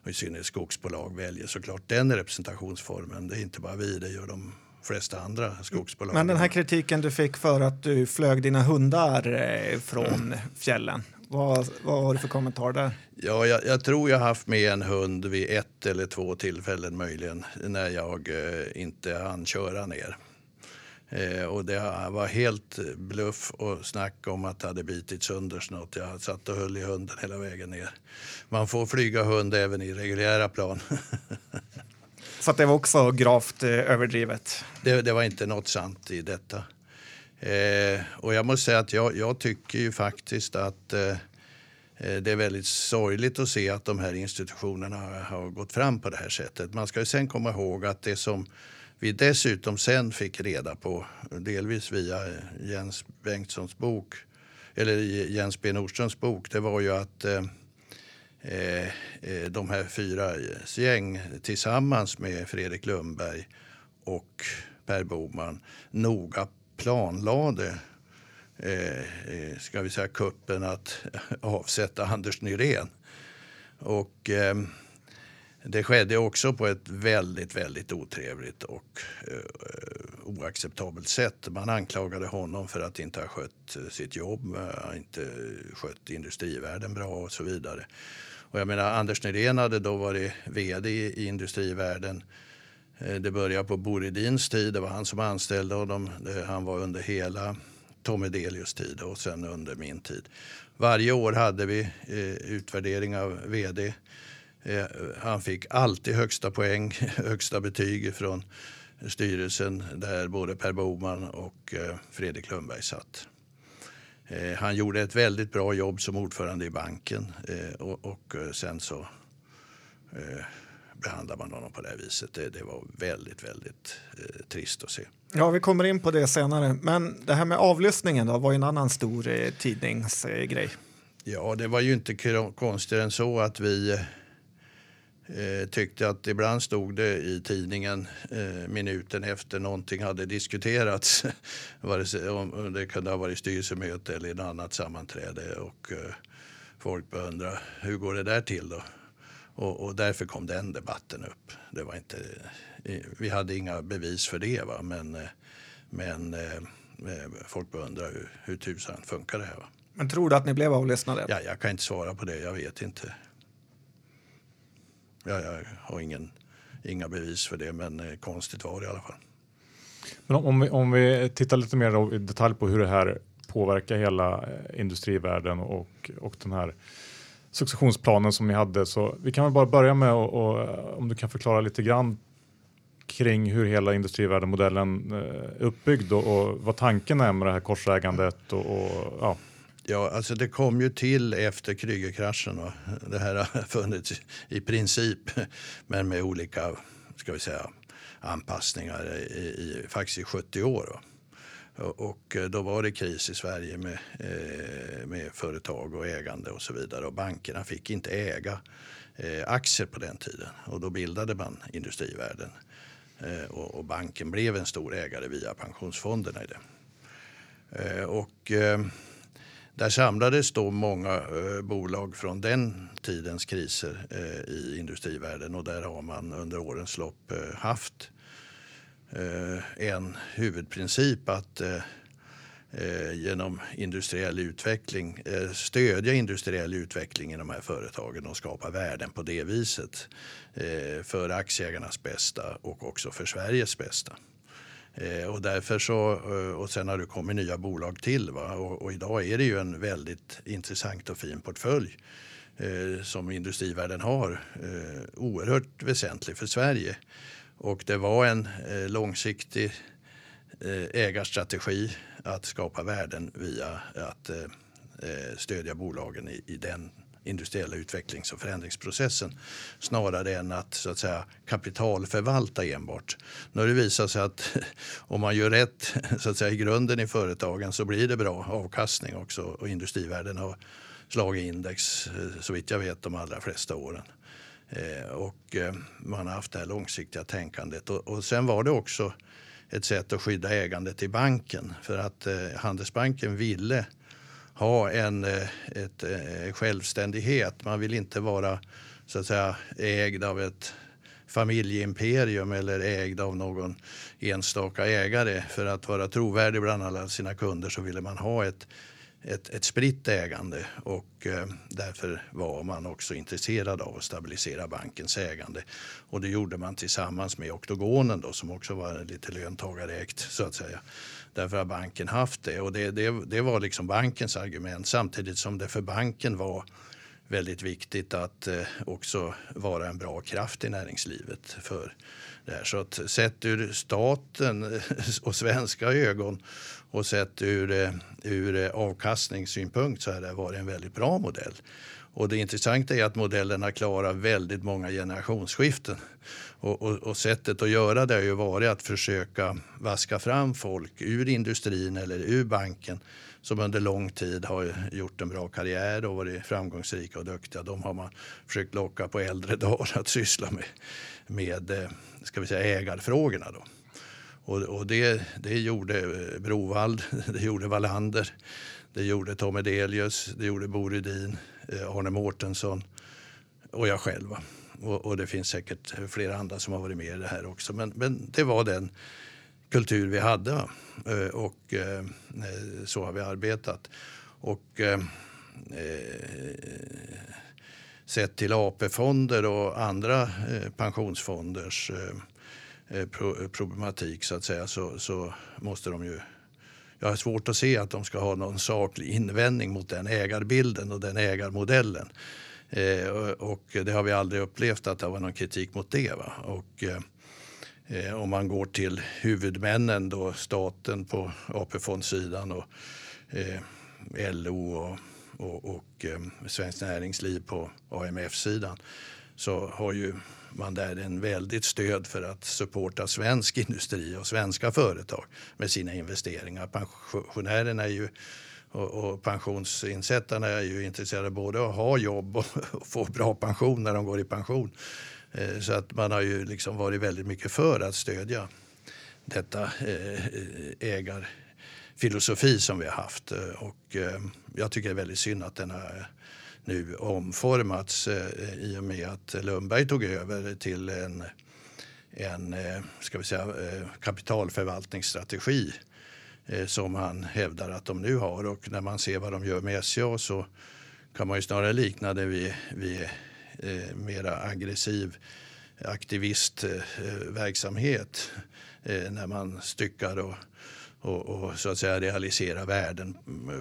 och i synnerhet skogsbolag väljer såklart den representationsformen. Det är inte bara vi, det gör de flesta andra skogsbolag. Men den här kritiken du fick för att du flög dina hundar eh, från mm. fjällen, vad, vad har du för kommentar där? Ja, jag, jag, tror jag haft med en hund vid ett eller två tillfällen möjligen när jag eh, inte hann köra ner. Eh, och det var helt bluff och snack om att det hade bitit sönder snart. Jag satt och höll i hunden hela vägen ner. Man får flyga hund även i reguljära plan. Så det var också gravt eh, överdrivet? Det, det, var inte något sant i detta. Eh, och jag måste säga att jag, jag tycker ju faktiskt att eh, eh det är väldigt sorgligt att se att de här institutionerna har, har, gått fram på det här sättet. Man ska ju sen komma ihåg att det som vi dessutom sen fick reda på, delvis via Jens Bengtssons bok, eller Jens B Nordströms bok, det var ju att eh, eh de här fyra gäng tillsammans med Fredrik Lundberg och Per Boman noga planlade eh, eh ska vi säga kuppen att avsätta Anders Nyrén. Och eh, det skedde också på ett väldigt, väldigt otrevligt och eh, oacceptabelt sätt. Man anklagade honom för att inte ha skött eh, sitt jobb, eh, inte skött industrivärlden bra och så vidare. Och jag menar, Anders Nyrén hade då varit vd i, i industrivärlden. Eh, det började på Boridins tid, det var han som anställde honom. Det, han var under hela Tommy Delius tid och sen under min tid. Varje år hade vi eh, utvärdering av vd Eh, han fick alltid högsta poäng, högsta betyg från styrelsen där både Per Boman och eh, Fredrik Lundberg satt. Eh, han gjorde ett väldigt bra jobb som ordförande i banken och sen så behandlar man honom på det här viset. Det, det var väldigt, väldigt trist att se. Ja, vi kommer in på det senare. Men det här med avlyssningen då var en annan stor tidningsgrej. Ja, det var ju inte konstigare än så att vi Eh, tyckte att ibland stod det i tidningen eh, minuten efter någonting hade diskuterats. om det kunde ha varit styrelsemöte eller ett annat sammanträde. Och, eh, folk började undra hur går det där till då? Och, och, därför kom den debatten upp. Det var inte, vi hade inga bevis för det, va? men, eh, men eh, eh, folk började undra hur, hur tusan funkar det här. Va? Men tror du att ni blev avlyssnade? Ja, jag kan inte svara på det, jag vet inte. Jag, jag har ingen, inga bevis för det, men eh, konstigt var det i alla fall. Men om vi, om vi tittar lite mer i detalj på hur det här påverkar hela eh, industrivärlden och, och den här successionsplanen som ni hade. Så vi kan väl bara börja med och, och, om du kan förklara lite grann kring hur hela industrivärdemodellen är eh, uppbyggd och, och, vad tanken är med det här korsägandet och, och ja, Ja, alltså det kom ju till efter Krügerkraschen. Det här har funnits i princip, men med olika ska vi säga, anpassningar i, i faktiskt i 70 år. Och eh, då var det kris i Sverige med, eh, med företag och ägande och så vidare. Och bankerna fick inte äga eh, aktier på den tiden. Och då bildade man Industrivärden. Och banken blev en stor ägare via pensionsfonderna i det. Och där samlades då många eh, bolag från den tidens kriser eh, i industrivärlden och där har man under årens lopp eh, haft eh, en huvudprincip att eh, eh, genom industriell utveckling eh, stödja industriell utveckling i de här företagen och skapa värden på det viset eh, för aktieägarnas bästa och också för Sveriges bästa. Eh, och därför så, eh, och sen har det kommit nya bolag till. Va? Och, och, idag är det ju en väldigt intressant och fin portfölj eh, som industrivärlden har. Eh, oerhört väsentlig för Sverige. Och det var en eh, långsiktig eh, ägarstrategi att skapa värden via att eh, eh stödja bolagen i, i den industriella utvecklings och förändringsprocessen snarare än att, så att säga, kapitalförvalta enbart. Nu har det visat sig att om man gör rätt så att säga, i grunden i företagen så blir det bra avkastning också och industrivärden har slagit index eh, så vitt jag vet de allra flesta åren. Eh, och eh, man har haft det här långsiktiga tänkandet och sen var det också ett sätt att skydda ägandet i banken för att Handelsbanken ville ha en eh, ett, eh, självständighet. Man vill inte vara så att säga ägd av ett familjeimperium eller ägd av någon enstaka ägare. För att vara trovärdig bland alla sina kunder så ville man ha ett ett, ett spritt ägande och eh, därför var man också intresserad av att stabilisera bankens ägande. Och det gjorde man tillsammans med Oktogonen då, som också var lite löntagarägt så att säga. Därför har banken haft det och det, det, det var liksom bankens argument samtidigt som det för banken var väldigt viktigt att eh, också vara en bra kraft i näringslivet för det här. Så att sett ur staten eh, och svenska ögon och sett ur, eh, ur eh, avkastningssynpunkt så har det varit en väldigt bra modell. Och det intressanta är att modellen har klarat väldigt många generationsskiften. Och, och, och, sättet att göra det har ju varit att försöka vaska fram folk ur industrin eller ur banken som under lång tid har gjort en bra karriär och varit framgångsrika och duktiga. De har man försökt locka på äldre dagar att syssla med, med eh, ska vi säga, ägarfrågorna. Då. Och, och det, det gjorde eh, Brovald, det gjorde Wallander, det gjorde Tom Edelius, det gjorde Bo Rydin, eh, Arne Mårtensson och jag själv. Och, och, det finns säkert flera andra som har varit med i det här också. Men, men det var den kultur vi hade va? Eh, och eh, så har vi arbetat. Och eh, sett till AP-fonder och andra pensionsfonders problematik så att säga så, så måste de ju jag har svårt att se att de ska ha någon saklig invändning mot den ägarbilden och den ägarmodellen. Eh, och det har vi aldrig upplevt att det var någon kritik mot det. Va? Och, eh, om man går till huvudmännen, då staten på AP-fondsidan och eh, LO och, och, och eh, Svenskt Näringsliv på AMF-sidan så har ju man där en väldigt stöd för att supporta svensk industri och svenska företag med sina investeringar. Pensionärerna är ju och, pensionsinsättarna är ju intresserade både av att ha jobb och få bra pension när de går i pension. Eh, så att man har ju liksom varit väldigt mycket för att stödja detta eh, ägarfilosofi som vi har haft. Eh, och eh, jag tycker det är väldigt synd att den har nu omformats eh, i och med att Lundberg tog över till en, en eh, ska vi säga, eh, kapitalförvaltningsstrategi som han hävdar att de nu har. Och när man ser vad de gör med SCA så kan man ju snarare likna det vid, vid eh, mera aggressiv aktivistverksamhet eh, när man styckar och, och, och, så att säga realiserar värden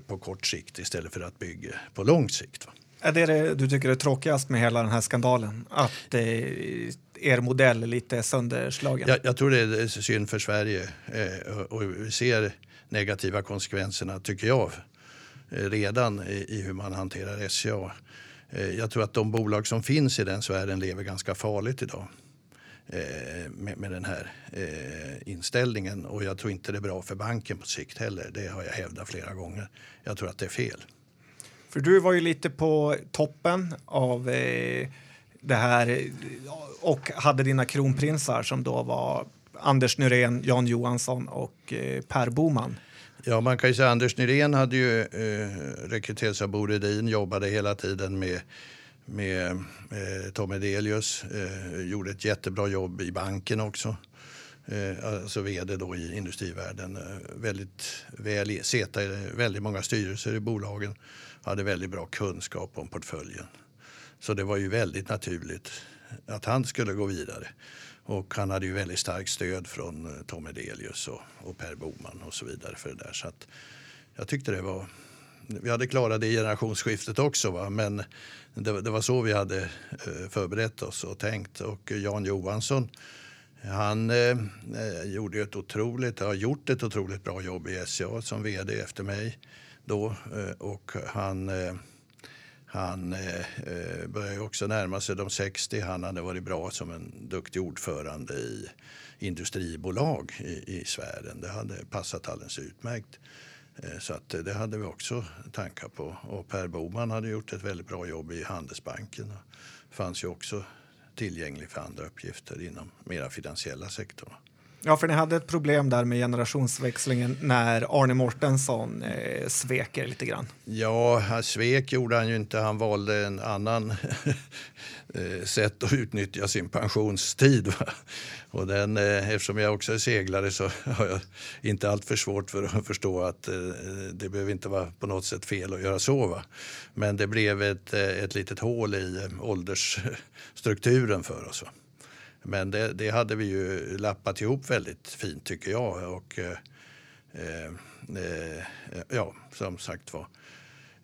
på kort sikt istället för att bygga på lång sikt. Va? Är det det du tycker är tråkigast med hela den här skandalen? Att eh, er modell är lite sönderslagen? Jag, jag tror det är synd för Sverige eh, och vi ser negativa konsekvenserna, tycker jag, eh, redan i, i, hur man hanterar SCA. Eh, jag tror att de bolag som finns i den sfären lever ganska farligt idag eh, med, med, den här inställningen och jag tror inte det är bra för banken på sikt heller. Det har jag hävdat flera gånger. Jag tror att det är fel. För du var ju lite på toppen av det här och hade dina kronprinsar som då var Anders Nyrén, Jan Johansson och eh, Per Boman. Ja, man kan ju säga Anders Nyrén hade ju eh, rekryterats av Bo Redin, jobbade hela tiden med med eh, Tom Edelius, eh, gjorde ett jättebra jobb i banken också. Eh, alltså vd då i industrivärlden. Eh, väldigt väl seta i väldigt många styrelser i bolagen hade väldigt bra kunskap om portföljen. Så det var ju väldigt naturligt att han skulle gå vidare. Och han hade ju väldigt starkt stöd från eh, Tom Edelius och, och Per Boman och så vidare för det där. Så att jag tyckte det var... Vi hade klarat det i generationsskiftet också, va? men det, det var så vi hade eh, förberett oss och tänkt. Och Jan Johansson, han eh, eh gjorde ett otroligt, har gjort ett otroligt bra jobb i SCA som vd efter mig då och han eh, han eh, eh börjar också närma sig de 60. Han hade varit bra som en duktig ordförande i industribolag i, i sfären. Det hade passat alldeles utmärkt. Eh, så att eh, det hade vi också tankar på. Och Per Boman hade gjort ett väldigt bra jobb i Handelsbanken. Fanns ju också tillgänglig för andra uppgifter inom mera finansiella sektorn. Ja, för ni hade ett problem där med generationsväxlingen när Arne Mortensson eh, sveker lite grann. Ja, han svek gjorde han ju inte. Han valde en annan eh, sätt att utnyttja sin pensionstid. Va? Och den, eh, eftersom jag också är seglare så har jag inte allt för svårt för att förstå att eh, det behöver inte vara på något sätt fel att göra så. Va? Men det blev ett, eh, ett litet hål i eh, åldersstrukturen för oss. Va? Men det, det, hade vi ju lappat ihop väldigt fint tycker jag. Och, eh, eh, ja, som sagt var.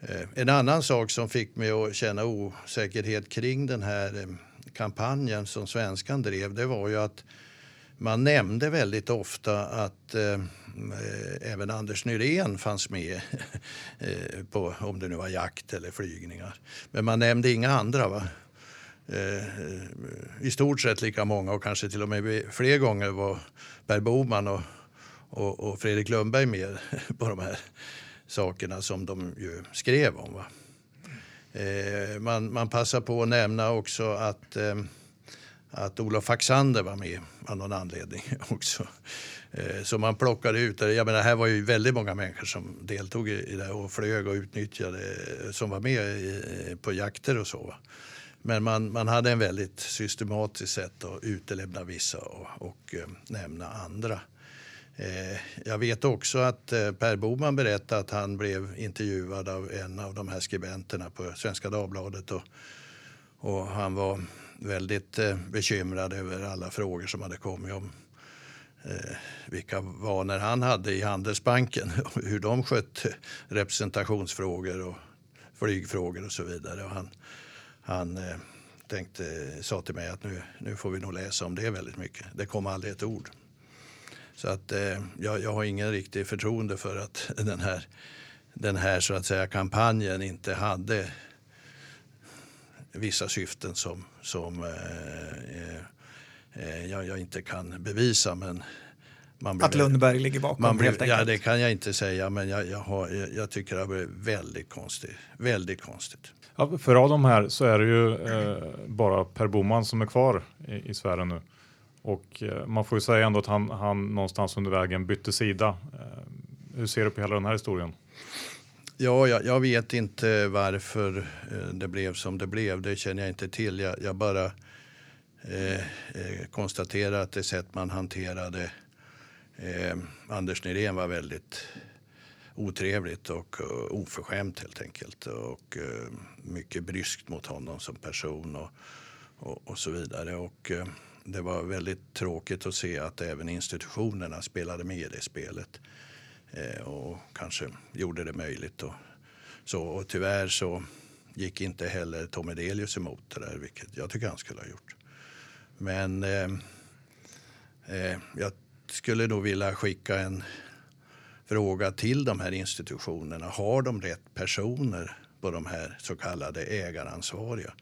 Eh, en annan sak som fick mig att känna osäkerhet kring den här eh, kampanjen som svenskan drev, det var ju att man nämnde väldigt ofta att eh, även Anders Nyrén fanns med eh, på om det nu var jakt eller flygningar. Men man nämnde inga andra. Va? Eh, i stort sett lika många och kanske till och med fler gånger var Per Boman och, och, och Fredrik Lundberg med på de här sakerna som de ju skrev om. Va? Eh, man, man passar på att nämna också att, eh, att Olof Faxander var med av någon anledning också. Eh, så man plockade ut det. Jag menar, här var ju väldigt många människor som deltog i det och flög och utnyttjade, som var med i, på jakter och så. Va? Men man, man hade en väldigt systematiskt sätt att utelämna vissa och, och eh, nämna andra. Eh, jag vet också att eh, Per Boman berättade att han blev intervjuad av en av de här skribenterna på Svenska Dagbladet. Och, och han var väldigt eh, bekymrad över alla frågor som hade kommit om eh, vilka vanor han hade i Handelsbanken och hur de skötte representationsfrågor och flygfrågor och så vidare. Och han, han eh, tänkte, sa till mig att nu, nu får vi nog läsa om det väldigt mycket. Det kom aldrig ett ord. Så att eh, jag, jag har ingen riktig förtroende för att den här, den här så att säga kampanjen inte hade vissa syften som, som eh, eh, jag, jag, inte kan bevisa. Men man blir, att Lundberg ligger bakom man blir, helt enkelt? Ja, det kan jag inte säga, men jag, jag, har, jag tycker det är väldigt konstigt. Väldigt konstigt. Ja, för av de här så är det ju eh, bara Per Boman som är kvar i, i sfären nu. Och eh, man får ju säga ändå att han, han någonstans under vägen bytte sida. Eh, hur ser du på hela den här historien? Ja, jag, jag vet inte varför eh, det blev som det blev. Det känner jag inte till. Jag, jag bara eh, eh, konstaterar att det sätt man hanterade eh, Anders Nyrén var väldigt otrevligt och eh, oförskämt helt enkelt. Och eh, mycket bryskt mot honom som person och, och, och så vidare. Och, eh, det var väldigt tråkigt att se att även institutionerna spelade med i det spelet. Och kanske gjorde det möjligt. Och, så, och tyvärr så gick inte heller Tom Edelius emot det där, vilket jag tycker han skulle ha gjort. Men eh, eh, jag skulle nog vilja skicka en fråga till de här institutionerna. Har de rätt personer på de här så kallade ägaransvariga?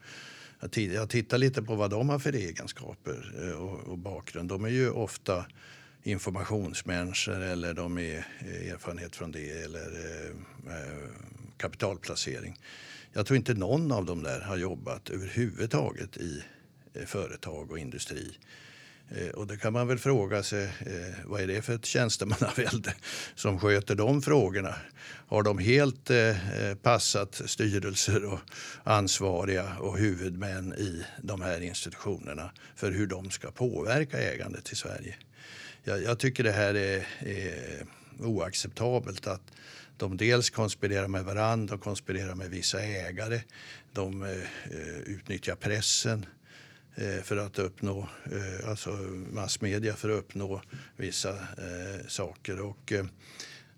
Jag tittar lite på vad de har för egenskaper eh, och bakgrund. De är ju ofta informationsmänniskor eller de är eh, erfarenhet från det eller eh, kapitalplacering. Jag tror inte någon av dem där har jobbat överhuvudtaget i företag och industri. Eh, och det kan man väl fråga sig, eh, vad är det för ett tjänstemannavälde som sköter de frågorna? Har de helt eh, passat styrelser och ansvariga och huvudmän i de här institutionerna för hur de ska påverka ägandet i Sverige? Jag, jag tycker det här är, är oacceptabelt att de dels konspirerar med varandra och konspirerar med vissa ägare. De eh, utnyttjar pressen Eh, för att uppnå, eh, alltså massmedia för att uppnå vissa eh, saker. Och,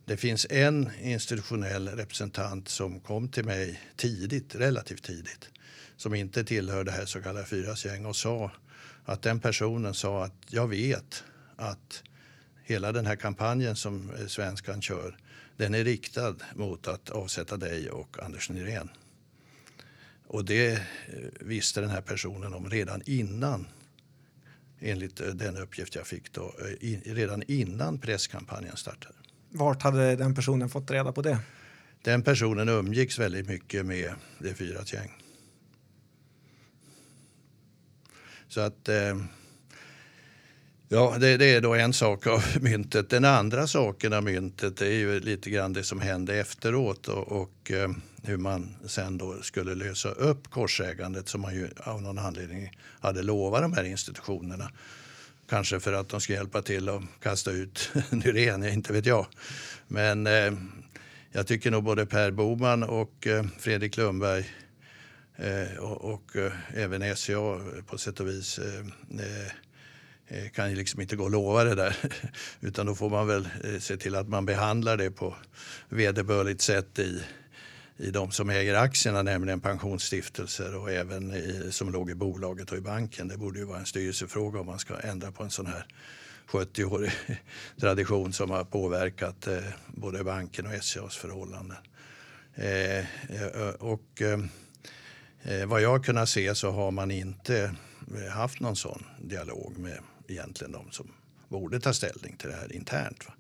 det finns en institutionell representant som kom till mig tidigt, relativt tidigt, som inte tillhör det här så kallade fyras gäng och sa att den personen sa att jag vet att hela den här kampanjen som Svenskan kör, den är riktad mot att avsätta dig och Anders Nyrén. Och det eh, visste den här personen om redan innan enligt eh, den uppgift jag fick då, eh, redan innan presskampanjen startade. Vart hade den personen fått reda på det? Den personen umgicks väldigt mycket med det fyra gäng. Så att Ja, det, det, är då en sak av myntet. Den andra saken av myntet är ju lite grann det som hände efteråt och, och eh, hur man sen då skulle lösa upp korsägandet som man ju av någon anledning hade lovat de här institutionerna. Kanske för att de ska hjälpa till att kasta ut Nyrén, inte vet jag. Men eh, jag tycker nog både Per Boman och eh, Fredrik Lundberg eh, och, och eh, även SCA på sätt och vis eh, eh, Eh, kan ju liksom inte gå och lova det där. Utan då får man väl eh, se till att man behandlar det på vederbörligt sätt i, i de som äger aktierna, nämligen pensionsstiftelser och även i, som låg i bolaget och i banken. Det borde ju vara en styrelsefråga om man ska ändra på en sån här 70-årig tradition som har påverkat eh, både banken och SCAs förhållanden. Eh, eh och eh, vad jag har kunnat se så har man inte haft någon sån dialog med egentligen de som borde ta ställning till det här internt. Va?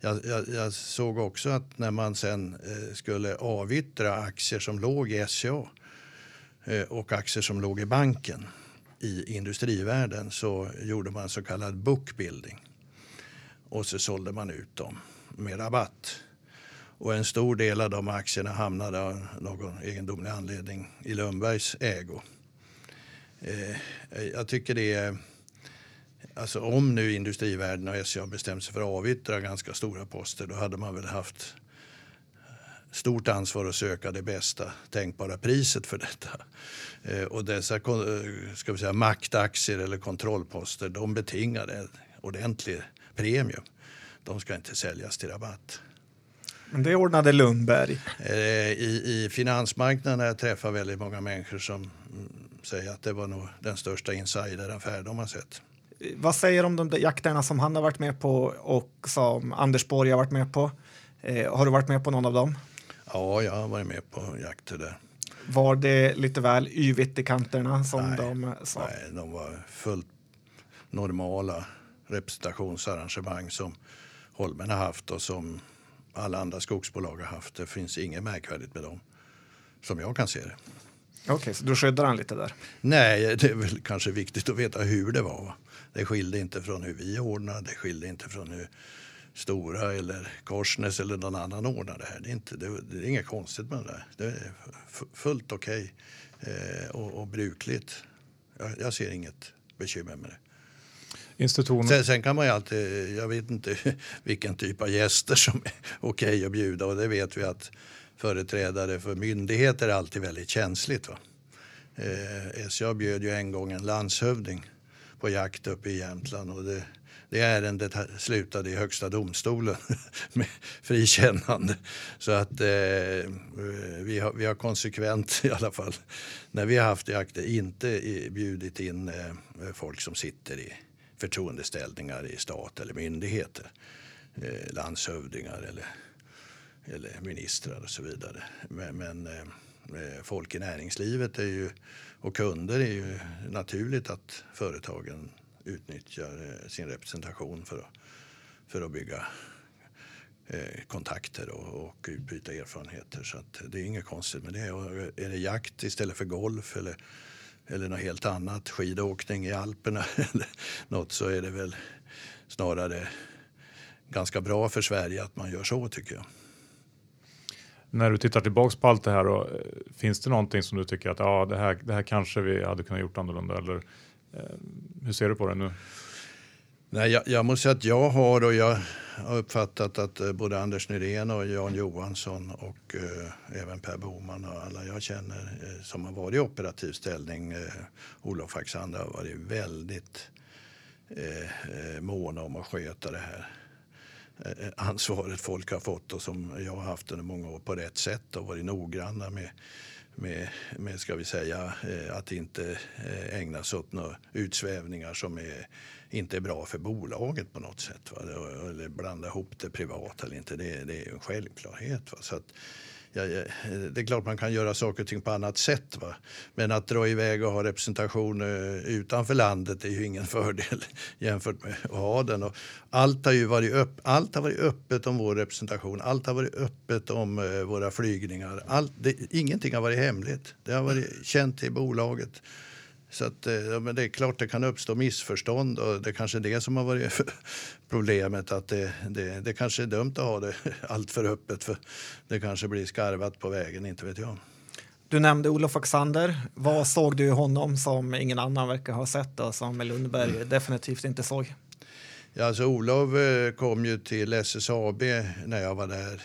Jag, jag, jag, såg också att när man sen eh, skulle avyttra aktier som låg i SCA eh, och aktier som låg i banken i industrivärlden så gjorde man så kallad bookbuilding. Och så sålde man ut dem med rabatt. Och en stor del av de aktierna hamnade av någon egendomlig anledning i Lundbergs ägo. Eh, jag tycker det är Alltså om nu Industrivärden och SCA bestämt sig för att avyttra ganska stora poster då hade man väl haft stort ansvar att söka det bästa tänkbara priset för detta. Eh, och dessa eh, ska vi säga, maktaktier eller kontrollposter de betingar en ordentlig premium. De ska inte säljas till rabatt. Men det ordnade Lundberg. Eh, I, i finansmarknaden har jag träffat väldigt många människor som mm, säger att det var nog den största insideraffär de har sett. Vad säger du om de där jakterna som han har varit med på och som Anders Borg har varit med på? Eh, har du varit med på någon av dem? Ja, jag har varit med på jakter där. Var det lite väl yvigt i kanterna som nej, de sa? Nej, de var fullt normala representationsarrangemang som Holmen har haft och som alla andra skogsbolag har haft. Det finns inget märkvärdigt med dem, som jag kan se det. Okej, okay, så du skyddar han lite där? Nej, det är väl kanske viktigt att veta hur det var. Det skilde inte från hur vi ordnade, det skilde inte från hur Stora eller Korsnäs eller någon annan ordnar det här. Det är, inte, det, det är inget konstigt med det. Det är fullt okej okay, eh, och, och, brukligt. Jag, jag, ser inget bekymmer med det. Institutionen. Sen, sen, kan man ju alltid, jag vet inte vilken typ av gäster som är okej okay att bjuda och det vet vi att företrädare för myndigheter är alltid väldigt känsligt. Va? Eh, SCA bjöd ju en gång en landshövding på jakt uppe i Jämtland och det, det ärendet slutade i Högsta domstolen med frikännande. Så att eh, vi, har, vi har konsekvent i alla fall när vi har haft jakter inte bjudit in eh, folk som sitter i förtroendeställningar i stat eller myndigheter. Eh, landshövdingar eller, eller ministrar och så vidare. Men, men eh, eh folk i näringslivet är ju, och kunder är ju naturligt att företagen utnyttjar eh, sin representation för att, för att bygga eh, kontakter och, och utbyta erfarenheter. Så det är inget konstigt med det. Och är det jakt istället för golf eller, eller något helt annat, skidåkning i Alperna eller något så är det väl snarare ganska bra för Sverige att man gör så tycker jag. När du tittar tillbaks på allt det här, då, eh, finns det någonting som du tycker att ja, det, här, det här kanske vi hade kunnat gjort annorlunda? Eller Eh, hur ser du på det nu? Nej, jag, jag, måste säga att jag har och jag har uppfattat att eh, både Anders Nyrén och Jan Johansson och eh, även Per Boman och alla jag känner eh, som har varit i operativ ställning, eh, Olof Axander har varit väldigt eh, eh måna om att sköta det här Eh, ansvaret folk har fått och som jag har haft under många år på rätt sätt och varit noggranna med med, med ska vi säga, eh, att inte eh, ägna sig åt några utsvävningar som är, inte är bra för bolaget på något sätt. Va? Eller blanda ihop det privata eller inte, det, det är en självklarhet. Va? Så att, ja, det är klart man kan göra saker och ting på annat sätt. Va? Men att dra iväg och ha representation eh, utanför landet är ju ingen fördel jämfört med att ha den. Och allt, har ju varit öpp, allt har varit öppet om vår representation. Allt har varit öppet om eh, våra flygningar. Allt, det, ingenting har varit hemligt. Det har varit känt i bolaget så att, eh, men det är klart det kan uppstå missförstånd och det är kanske är det som har varit problemet. Att det, det, det kanske är dumt att ha det allt för öppet för det kanske blir skarvat på vägen, inte vet jag. Du nämnde Olof Axander. Vad såg du i honom som ingen annan verkar ha sett och som Lundberg mm. definitivt inte såg? Ja, alltså Olof eh, kom ju till SSAB när jag var där.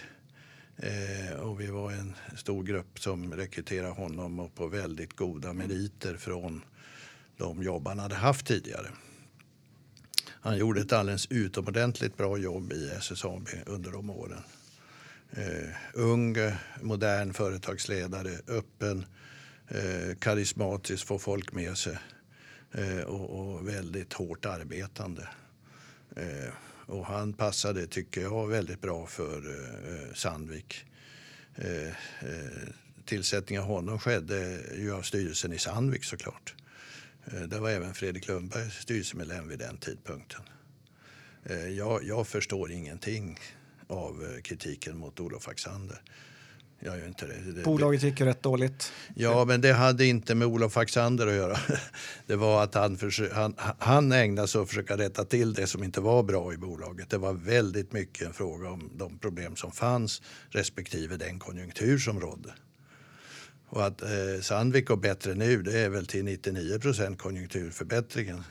Eh, och vi var en stor grupp som rekryterade honom och på väldigt goda meriter från de jobb han hade haft tidigare. Han gjorde ett alldeles utomordentligt bra jobb i SSAB under de åren. Eh, ung, modern företagsledare, öppen, eh, karismatisk, får folk med sig eh, och, och, väldigt hårt arbetande. Eh, och han passade, tycker jag, väldigt bra för eh, Sandvik. Eh, tillsättningen av honom skedde ju av styrelsen i Sandvik såklart. Eh, det var även Fredrik Lundberg styrelsemedlem vid den tidpunkten. Eh, jag, jag, förstår ingenting av eh, kritiken mot Olof Axander. Jag gör inte det. det Bolaget gick ju rätt dåligt. Ja, men det hade inte med Olof Axander att göra. Det var att han, han, han ägnade sig åt att försöka rätta till det som inte var bra i bolaget. Det var väldigt mycket en fråga om de problem som fanns respektive den konjunktur som rådde. Och att eh, Sandvik går bättre nu, det är väl till 99 procent konjunkturförbättringen.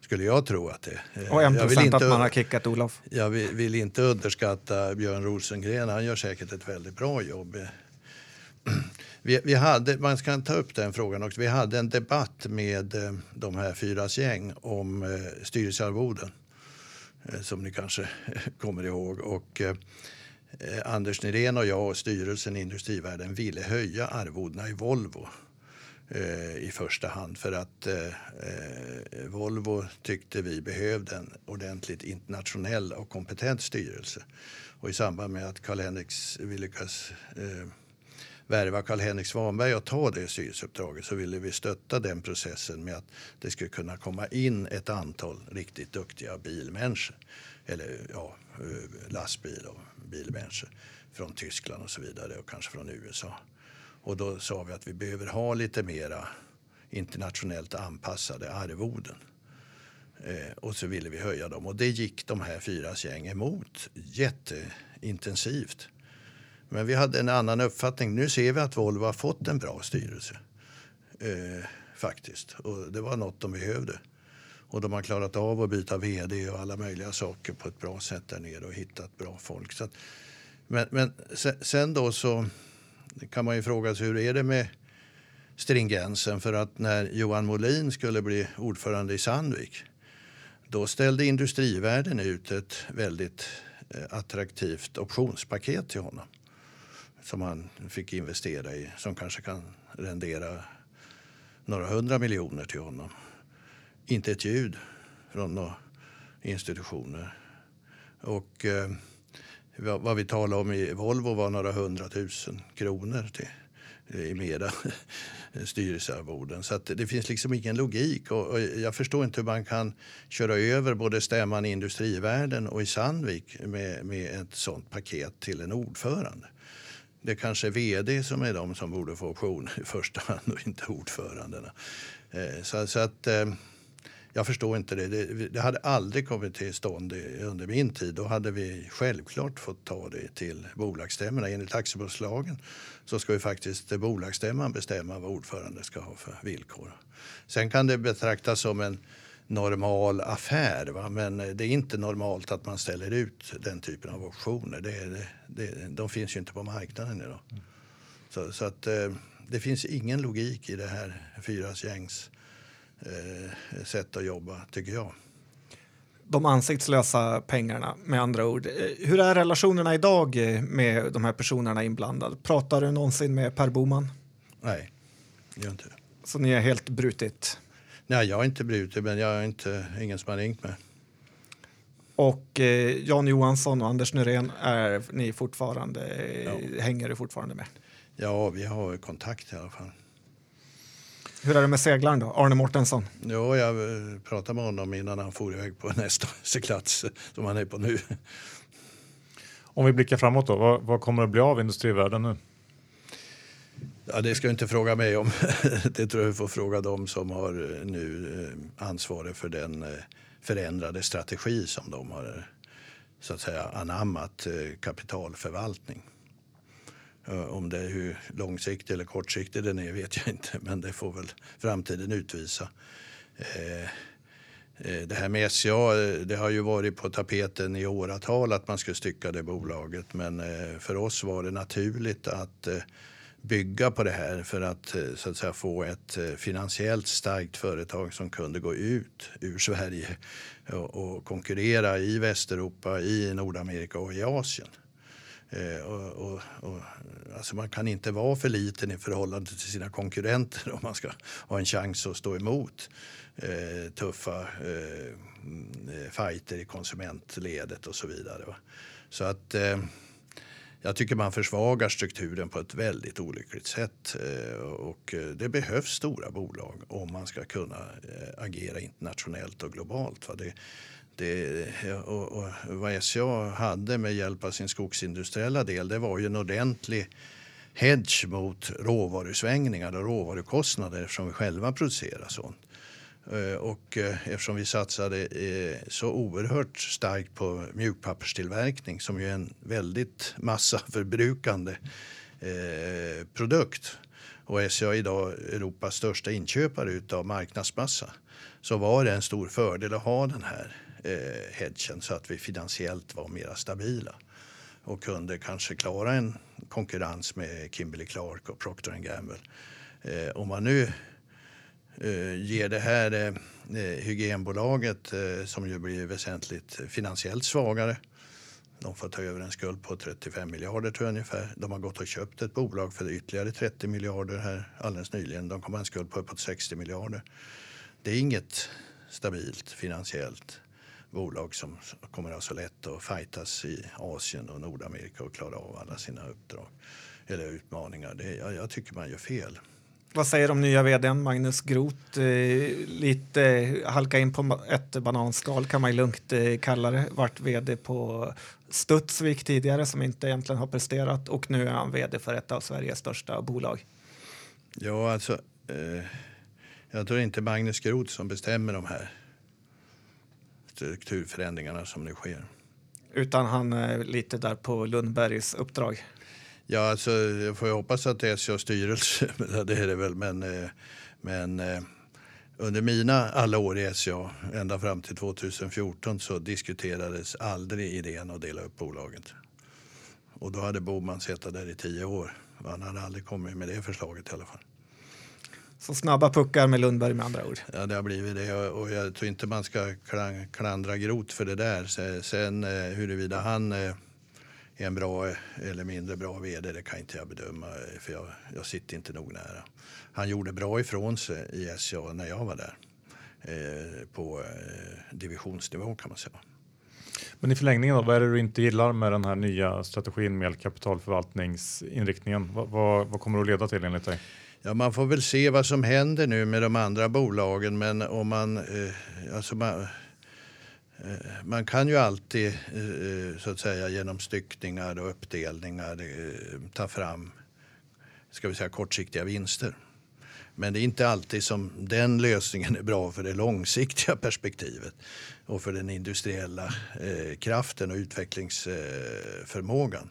Skulle jag tro att det är. Och en procent att man har kickat Olof. Jag vill, vill, inte underskatta Björn Rosengren. Han gör säkert ett väldigt bra jobb. Vi, vi, hade, man ska ta upp den frågan också. Vi hade en debatt med eh, de här fyras gäng om eh, styrelsearvoden. Eh, som ni kanske kommer ihåg. Och, Eh, Anders Nyrén och jag och styrelsen i Industrivärden ville höja arvodena i Volvo eh, i första hand för att eh, eh, Volvo tyckte vi behövde en ordentligt internationell och kompetent styrelse. Och i samband med att Karl-Henrik, vi lyckas eh, värva Karl-Henrik Svanberg och ta det styrelseuppdraget så ville vi stötta den processen med att det skulle kunna komma in ett antal riktigt duktiga bilmänniskor. Eller ja, Eh, lastbil och bilbranschen från Tyskland och så vidare och kanske från USA. Och då sa vi att vi behöver ha lite mera internationellt anpassade arvoden. Eh, och så ville vi höja dem och det gick de här fyra gäng emot jätteintensivt. Men vi hade en annan uppfattning. Nu ser vi att Volvo har fått en bra styrelse. Eh, faktiskt. Och det var något de behövde. Och de har klarat av att byta vd och alla möjliga saker på ett bra sätt där nere och hittat bra folk. Så att, men, men sen då så kan man ju fråga sig hur är det med stringensen? För att när Johan Molin skulle bli ordförande i Sandvik då ställde industrivärden ut ett väldigt eh, attraktivt optionspaket till honom som han fick investera i som kanske kan rendera några hundra miljoner till honom. Inte ett ljud från några institutioner. Och eh, vad vi talade om i Volvo var några hundratusen kronor till, i mera styrelsearvoden. Så det finns liksom ingen logik. Och, och, jag förstår inte hur man kan köra över både stämman i Industrivärden och i Sandvik med, med ett sånt paket till en ordförande. Det kanske är vd som är de som borde få option i första hand och inte ordförandena. Eh, så, så att... Eh, jag förstår inte det. det. det. hade aldrig kommit till stånd under min tid. Då hade vi självklart fått ta det till bolagsstämmorna. Enligt aktiebolagslagen så ska ju faktiskt bolagsstämman bestämma vad ordförande ska ha för villkor. Sen kan det betraktas som en normal affär. Va? Men det är inte normalt att man ställer ut den typen av optioner. Det, det, det, de finns ju inte på marknaden idag. Så, så att, eh, det finns ingen logik i det här fyras gängs eh, sätt att jobba, tycker jag. De ansiktslösa pengarna, med andra ord. Eh, hur är relationerna idag eh, med de här personerna inblandade? Pratar du någonsin med Per Boman? Nej, jag gör inte det. Så ni är helt brutit? Nej, jag har inte brutit, men jag är inte, ingen som har ringt mig. Och eh, Jan Johansson och Anders Nyrén är ni fortfarande, ja. hänger du fortfarande med? Ja, vi har kontakt i alla fall. Hur är det med seglaren då, Arne Mortensson? Jo, jag eh, pratade med honom innan han for iväg på nästa seglats som han är på nu. Om vi blickar framåt då, vad, vad kommer att bli av industrivärlden nu? Ja, det ska du inte fråga mig om. Det tror jag du får fråga dem som har nu ansvaret för den förändrade strategi som de har så att säga anammat kapitalförvaltning. Eh, om det är hur långsiktig eller kortsiktig den är vet jag inte, men det får väl framtiden utvisa. Eh, eh, det här med SCA, det har ju varit på tapeten i åratal att man skulle stycka det bolaget, men för oss var det naturligt att bygga på det här för att, så att säga, få ett finansiellt starkt företag som kunde gå ut ur Sverige och, och konkurrera i Västeuropa, i Nordamerika och i Asien. Eh, och, och, och, alltså man kan inte vara för liten i förhållande till sina konkurrenter om man ska ha en chans att stå emot eh, tuffa eh, mm, fighter i konsumentledet och så vidare. Va? Så att eh, jag tycker man försvagar strukturen på ett väldigt olyckligt sätt. Eh, och eh, det behövs stora bolag om man ska kunna eh, agera internationellt och globalt. Va? Det, det, och, och vad SCA hade med hjälp av sin skogsindustriella del det var ju en ordentlig hedge mot råvarusvängningar och råvarukostnader eftersom vi själva producerar sånt. Eh, och eh, eftersom vi satsade eh, så oerhört starkt på mjukpapperstillverkning som ju är en väldigt massaförbrukande produkt och SCA är idag Europas största inköpare av marknadsmassa så var det en stor fördel att ha den här eh, hedgen så att vi finansiellt var mera stabila och kunde kanske klara en konkurrens med Kimberly Clark och Procter Gamble. Eh, om man nu eh, ger det här eh, eh hygienbolaget eh, som ju blir väsentligt finansiellt svagare de får ta över en skuld på 35 miljarder tror jag ungefär. De har gått och köpt ett bolag för ytterligare 30 miljarder här alldeles nyligen. De kommer ha en skuld på uppåt 60 miljarder. Det är inget stabilt finansiellt bolag som kommer att ha så lätt att fightas i Asien och Nordamerika och klara av alla sina uppdrag eller utmaningar. Det, jag, jag tycker man gör fel. Vad säger om nya vdn Magnus Groth? Eh, lite halka in på ett bananskal kan man ju lugnt eh, kalla det. Vart vd på Studsvik tidigare som inte egentligen har presterat och nu är han vd för ett av Sveriges största bolag. Ja, alltså. Eh, jag tror inte Magnus Groth som bestämmer de här strukturförändringarna som nu sker. Utan han är lite där på Lundbergs uppdrag? Ja, alltså, jag får ju hoppas att det är SCAs styrelse, det är det väl, men, eh, men eh, under mina alla år i SCA, ända fram till 2014, så diskuterades aldrig idén att dela upp bolaget. Och då hade Boman suttit där i tio år. Han hade aldrig kommit med det förslaget i alla fall. Så snabba puckar med Lundberg med andra ord. Ja, det har blivit det och jag tror inte man ska klandra Grot för det där. Sen eh, huruvida han är en bra eller mindre bra vd, det kan inte jag bedöma för jag, jag sitter inte nog nära. Han gjorde bra ifrån sig i SCA när jag var där. Eh, på eh, divisionsnivå kan man säga. Men i förlängningen då, vad är det du inte gillar med den här nya strategin med kapitalförvaltningsinriktningen? Vad, vad, vad kommer det att leda till enligt dig? Ja, man får väl se vad som händer nu med de andra bolagen, men om man... Eh, alltså man, eh, man kan ju alltid eh, så att säga genom styckningar och uppdelningar eh, ta fram ska vi säga, kortsiktiga vinster. Men det är inte alltid som den lösningen är bra för det långsiktiga perspektivet och för den industriella eh, kraften och utvecklingsförmågan.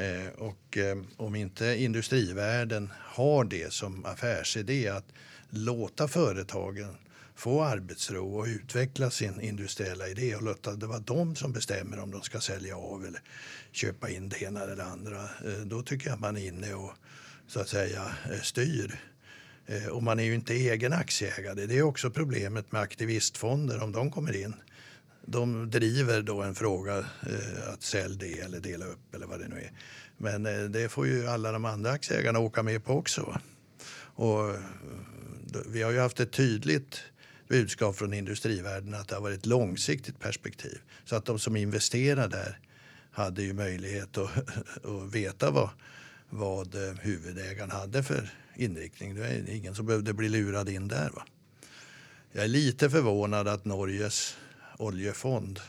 Eh, och eh, om inte industrivärlden har det som affärsidé att låta företagen få arbetsro och utveckla sin industriella idé och låta det vara de som bestämmer om de ska sälja av eller köpa in det ena eller det andra. Eh, då tycker jag att man är inne och så att säga eh, styr. Eh, och man är ju inte egen aktieägare. Det är också problemet med aktivistfonder om de kommer in. De driver då en fråga eh, att sälja det eller dela upp eller vad det nu är. Men eh, det får ju alla de andra aktieägarna åka med på också. Och eh, vi har ju haft ett tydligt budskap från industrivärlden att det har varit ett långsiktigt perspektiv. Så att de som investerar där hade ju möjlighet att, att veta vad, vad eh, huvudägaren hade för inriktning. Det är ingen som behövde bli lurad in där. Va? Jag är lite förvånad att Norges oljefond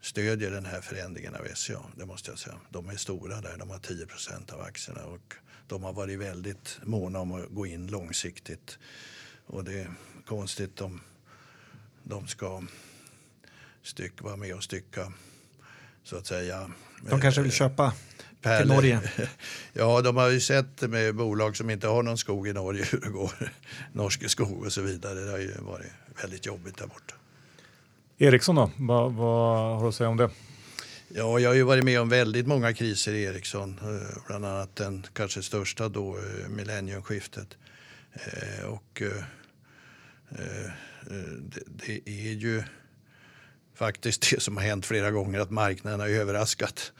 stödjer den här förändringen av SCA. Det måste jag säga. De är stora där, de har 10% av aktierna och de har varit väldigt måna om att gå in långsiktigt. Och det är konstigt om de ska styck, vara med och stycka så att säga. De kanske vill köpa Pärle. till Norge? Ja, de har ju sett med bolag som inte har någon skog i Norge hur det går. Norske skog och så vidare. Det har ju varit väldigt jobbigt där borta. Ericsson då, vad, vad har du att säga om det? Ja, jag har ju varit med om väldigt många kriser i Ericsson. Eh, bland annat den kanske största då, eh, millenniumskiftet. Eh, och det är ju faktiskt det som har hänt flera gånger att marknaden har överraskat.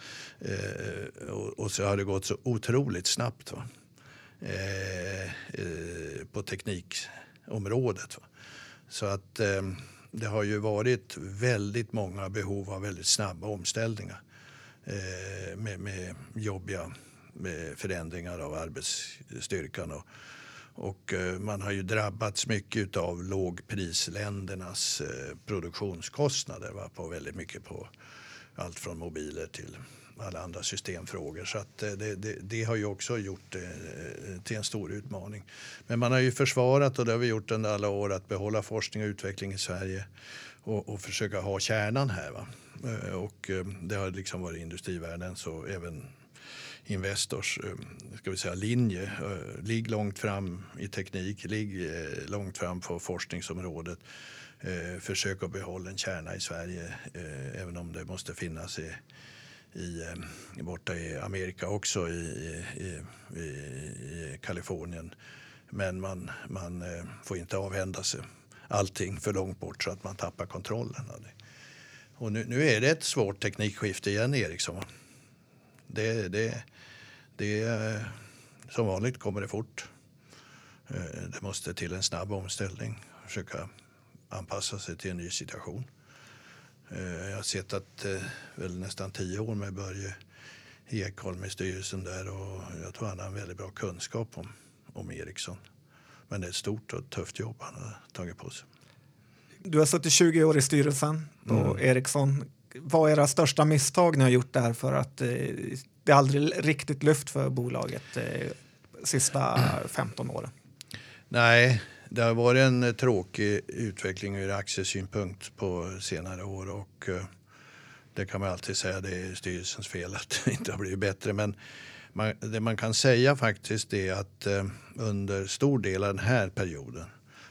Och så har det gått så otroligt snabbt på teknikområdet. Så att ehm, det har ju varit väldigt många behov av väldigt snabba omställningar eh, med, med jobbiga med förändringar av arbetsstyrkan. Och, och eh, man har ju drabbats mycket av lågprisländernas eh, produktionskostnader va, på väldigt mycket på allt från mobiler till alla andra systemfrågor. Så att eh, det, det, det, har ju också gjort det till en stor utmaning. Men man har ju försvarat, och det har vi gjort under alla år, att behålla forskning och utveckling i Sverige och, och försöka ha kärnan här. Va? Och det har liksom varit industrivärldens och även Investors ska vi säga, linje. Ligg långt fram i teknik, ligg långt fram på forskningsområdet. Försök att behålla en kärna i Sverige även om det måste finnas i i, eh, borta i Amerika också, i, i, i i Kalifornien. Men man, man eh, får inte avhända sig allting för långt bort så att man tappar kontrollen av det. Och nu, nu är det ett svårt teknikskifte igen, Ericsson. Det, det, det, eh, som vanligt kommer det fort. Det måste till en snabb omställning, försöka anpassa sig till en ny situation. Eh, jag har sett att eh, väl nästan tio år med Börje Ekholm i styrelsen där och jag tror han har en väldigt bra kunskap om, om Ericsson. Men det är ett stort och tufft jobb han har tagit på sig. Du har suttit 20 år i styrelsen på mm. Ericsson. Vad är era största misstag ni har gjort där för att eh, det aldrig riktigt lyft för bolaget eh, sista 15 åren? Nej, det har varit en eh, tråkig utveckling ur aktiesynpunkt på senare år och eh, det kan man alltid säga det är styrelsens fel att det inte har blivit bättre. Men man, det man kan säga faktiskt är att eh, under stor del av den här perioden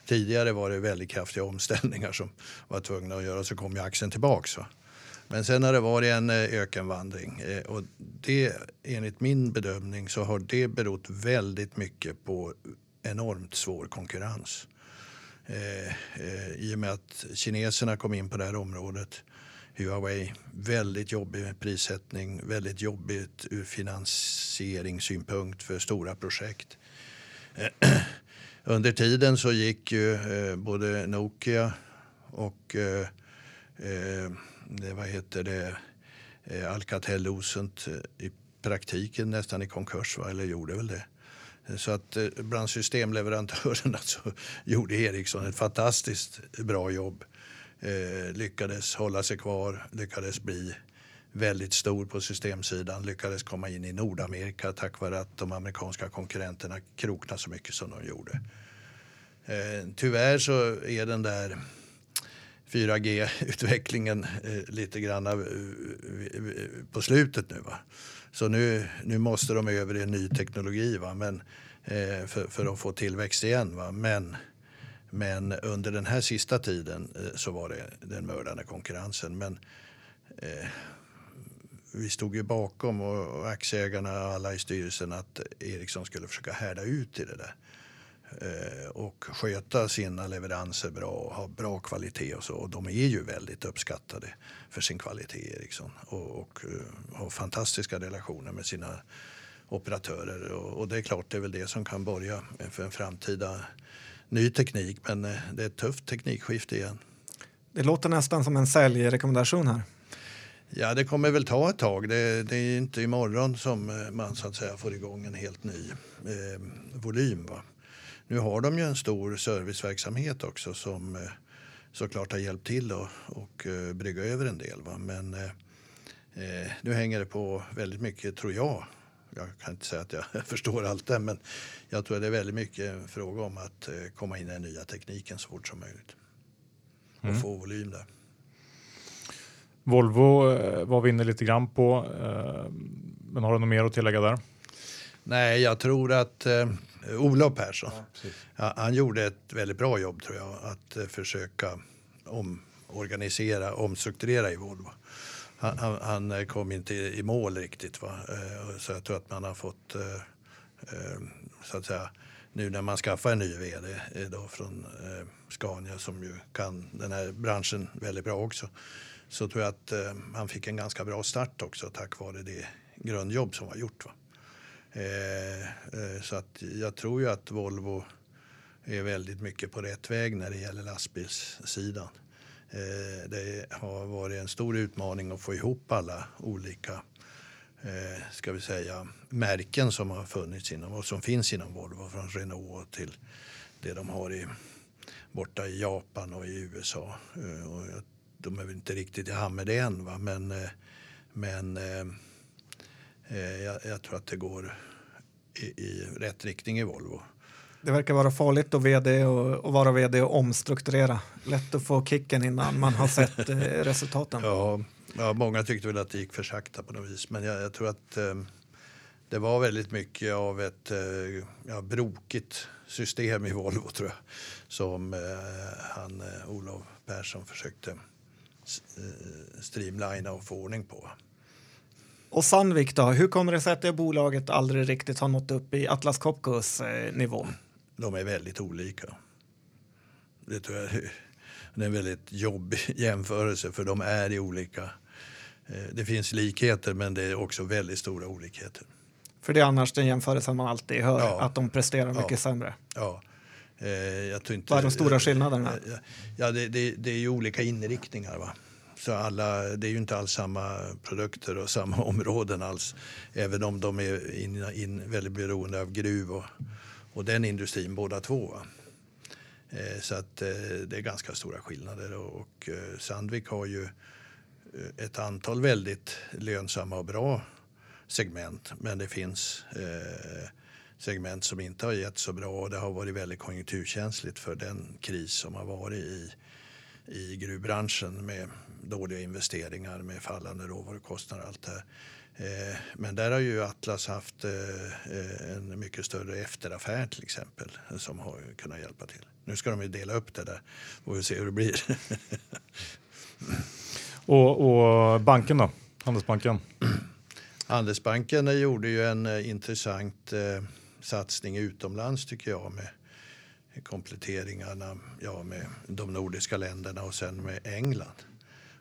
Tidigare var det väldigt kraftiga omställningar som var tvungna att göra så kom ju aktien tillbaks. Va? Men sen har det varit en eh, ökenvandring eh, och det enligt min bedömning så har det berott väldigt mycket på enormt svår konkurrens. Eh, eh, I och med att kineserna kom in på det här området. Huawei, väldigt jobbig prissättning, väldigt jobbigt ur finansieringssynpunkt för stora projekt. Eh, under tiden så gick ju eh, både Nokia och eh, eh, det, vad heter det, eh, Alcatel-Lucent eh, i praktiken nästan i konkurs, va? eller gjorde väl det. Så att eh, bland systemleverantörerna så gjorde Ericsson ett fantastiskt bra jobb. Eh, lyckades hålla sig kvar, lyckades bli väldigt stor på systemsidan, lyckades komma in i Nordamerika tack vare att de amerikanska konkurrenterna kroknade så mycket som de gjorde. Eh, tyvärr så är den där 4G-utvecklingen eh, lite grann av, eh, eh, på slutet nu. Va? Så nu, nu måste de över i en ny teknologi va? Men, eh, för, för att få tillväxt igen. Va? Men, men under den här sista tiden eh, så var det den mördande konkurrensen. Men eh, vi stod ju bakom och, och aktieägarna alla i styrelsen att Ericsson skulle försöka härda ut i det där. Eh, och sköta sina leveranser bra och ha bra kvalitet och så. Och de är ju väldigt uppskattade för sin kvalitet Ericsson och, och uh, har fantastiska relationer med sina operatörer. Och, och, det är klart, det är väl det som kan börja för en framtida ny teknik. Men uh, det är ett tufft teknikskifte igen. Det låter nästan som en säljrekommendation här. Ja, det kommer väl ta ett tag. Det, det, är inte imorgon som man så att säga får igång en helt ny eh, volym. Va? Nu har de ju en stor serviceverksamhet också som, eh, såklart har hjälpt till och, och uh, brygga över en del. Va? Men uh, nu hänger det på väldigt mycket, tror jag. Jag kan inte säga att jag förstår allt det, men jag tror att det är väldigt mycket en fråga om att komma in i den nya tekniken så fort som möjligt och mm. få volym där. Volvo var vi inne lite grann på, men har du något mer att tillägga där? Nej, jag tror att eh, Olof Persson, ja, han gjorde ett väldigt bra jobb tror jag att eh, försöka omorganisera, omstrukturera i Volvo. Han, han, han, eh, kom inte i mål riktigt. Va? Eh, så jag tror att man har fått, eh, eh, så att säga, nu när man skaffar en ny vd då från Scania som ju kan den här branschen väldigt bra också. Så tror jag att han fick en ganska bra start också tack vare det grundjobb som var gjort. Va? Eh, eh, så att jag tror ju att Volvo är väldigt mycket på rätt väg när det gäller lastbilssidan. Eh, det har varit en stor utmaning att få ihop alla olika ska vi säga, märken som har funnits inom och som finns inom Volvo. Från Renault till det de har i, borta i Japan och i USA. Och de är väl inte riktigt i hamn med det än, va? men, men jag, jag, tror att det går i, i, rätt riktning i Volvo. Det verkar vara farligt att, VD och, att vara vd och omstrukturera. Lätt att få kicken innan man har sett eh, resultaten. Ja, ja, många tyckte väl att det gick för sakta på något vis. Men jag, jag tror att eh, det var väldigt mycket av ett eh, ja, brokigt system i Volvo tror jag. Som eh, han, eh, Olof Persson försökte eh, streamlina och få ordning på. Och Sandvik då, hur kommer det sig att det bolaget aldrig riktigt har nått upp i Atlas Copcos eh, nivå? De är väldigt olika. Det tror jag det är en väldigt jobbig jämförelse för de är i olika. Eh, det finns likheter men det är också väldigt stora olikheter. För det är annars den jämförelsen man alltid hör, ja. att de presterar mycket ja. sämre. Ja. Eh, jag tror inte, Vad är de stora skillnaderna? Ja, det, det, det är ju olika inriktningar. Va? Så alla, det är ju inte alls samma produkter och samma områden alls. Även om de är in, in väldigt beroende av gruv och, och den industrin båda två. Eh, så att eh, det är ganska stora skillnader och, och eh, Sandvik har ju eh, ett antal väldigt lönsamma och bra segment. Men det finns eh, segment som inte har gett så bra och det har varit väldigt konjunkturkänsligt för den kris som har varit i, i gruvbranschen med dåliga investeringar med fallande råvarukostnader och allt det här. Eh, men där har ju Atlas haft eh, en mycket större efteraffär till exempel som har kunnat hjälpa till. Nu ska de ju dela upp det där och vi se hur det blir. och, och banken då? Handelsbanken? Handelsbanken gjorde ju en eh, intressant satsning utomlands tycker jag med kompletteringarna ja, med de nordiska länderna och sen med England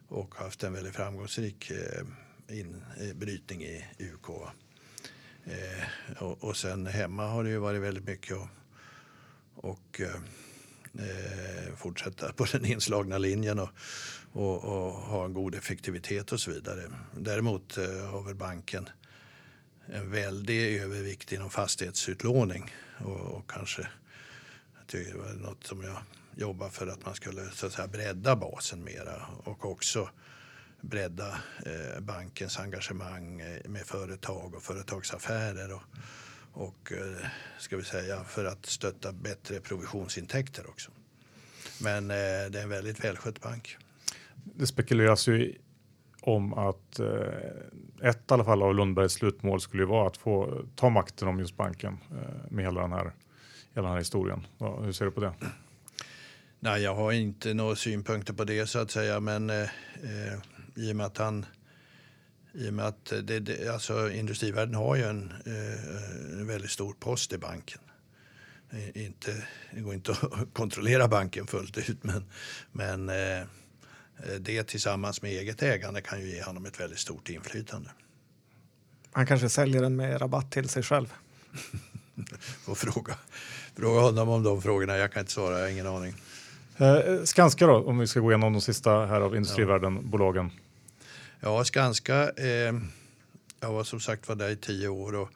och haft en väldigt framgångsrik eh, inbrytning eh, i UK. Eh, och, och sen hemma har det ju varit väldigt mycket att och eh, eh, fortsätta på den inslagna linjen och, och, och, ha en god effektivitet och så vidare. Däremot eh, har väl banken en väldig övervikt inom fastighetsutlåning och, och kanske det var något som jag jobba för att man skulle så att säga, bredda basen mera och också bredda eh, bankens engagemang eh, med företag och företagsaffärer och, och eh, ska vi säga för att stötta bättre provisionsintäkter också. Men eh, det är en väldigt välskött bank. Det spekuleras ju om att eh, ett i alla fall av Lundbergs slutmål skulle vara att få ta makten om just banken eh, med hela den här, hela den här historien. Hur ser du på det? Nej, jag har inte några synpunkter på det så att säga, men eh, eh, i och med att han i och med att det, det, alltså industrivärden har ju en, eh, en väldigt stor post i banken. Inte, det går inte att kontrollera banken fullt ut men, men eh, det tillsammans med eget ägande kan ju ge honom ett väldigt stort inflytande. Han kanske säljer den med rabatt till sig själv. Får fråga, fråga honom om de frågorna. Jag kan inte svara, jag har ingen aning. Eh, Skanska då, om vi ska gå igenom de sista här av Industrivärden-bolagen. Ja, Skanska, eh, jag var som sagt var där i tio år och,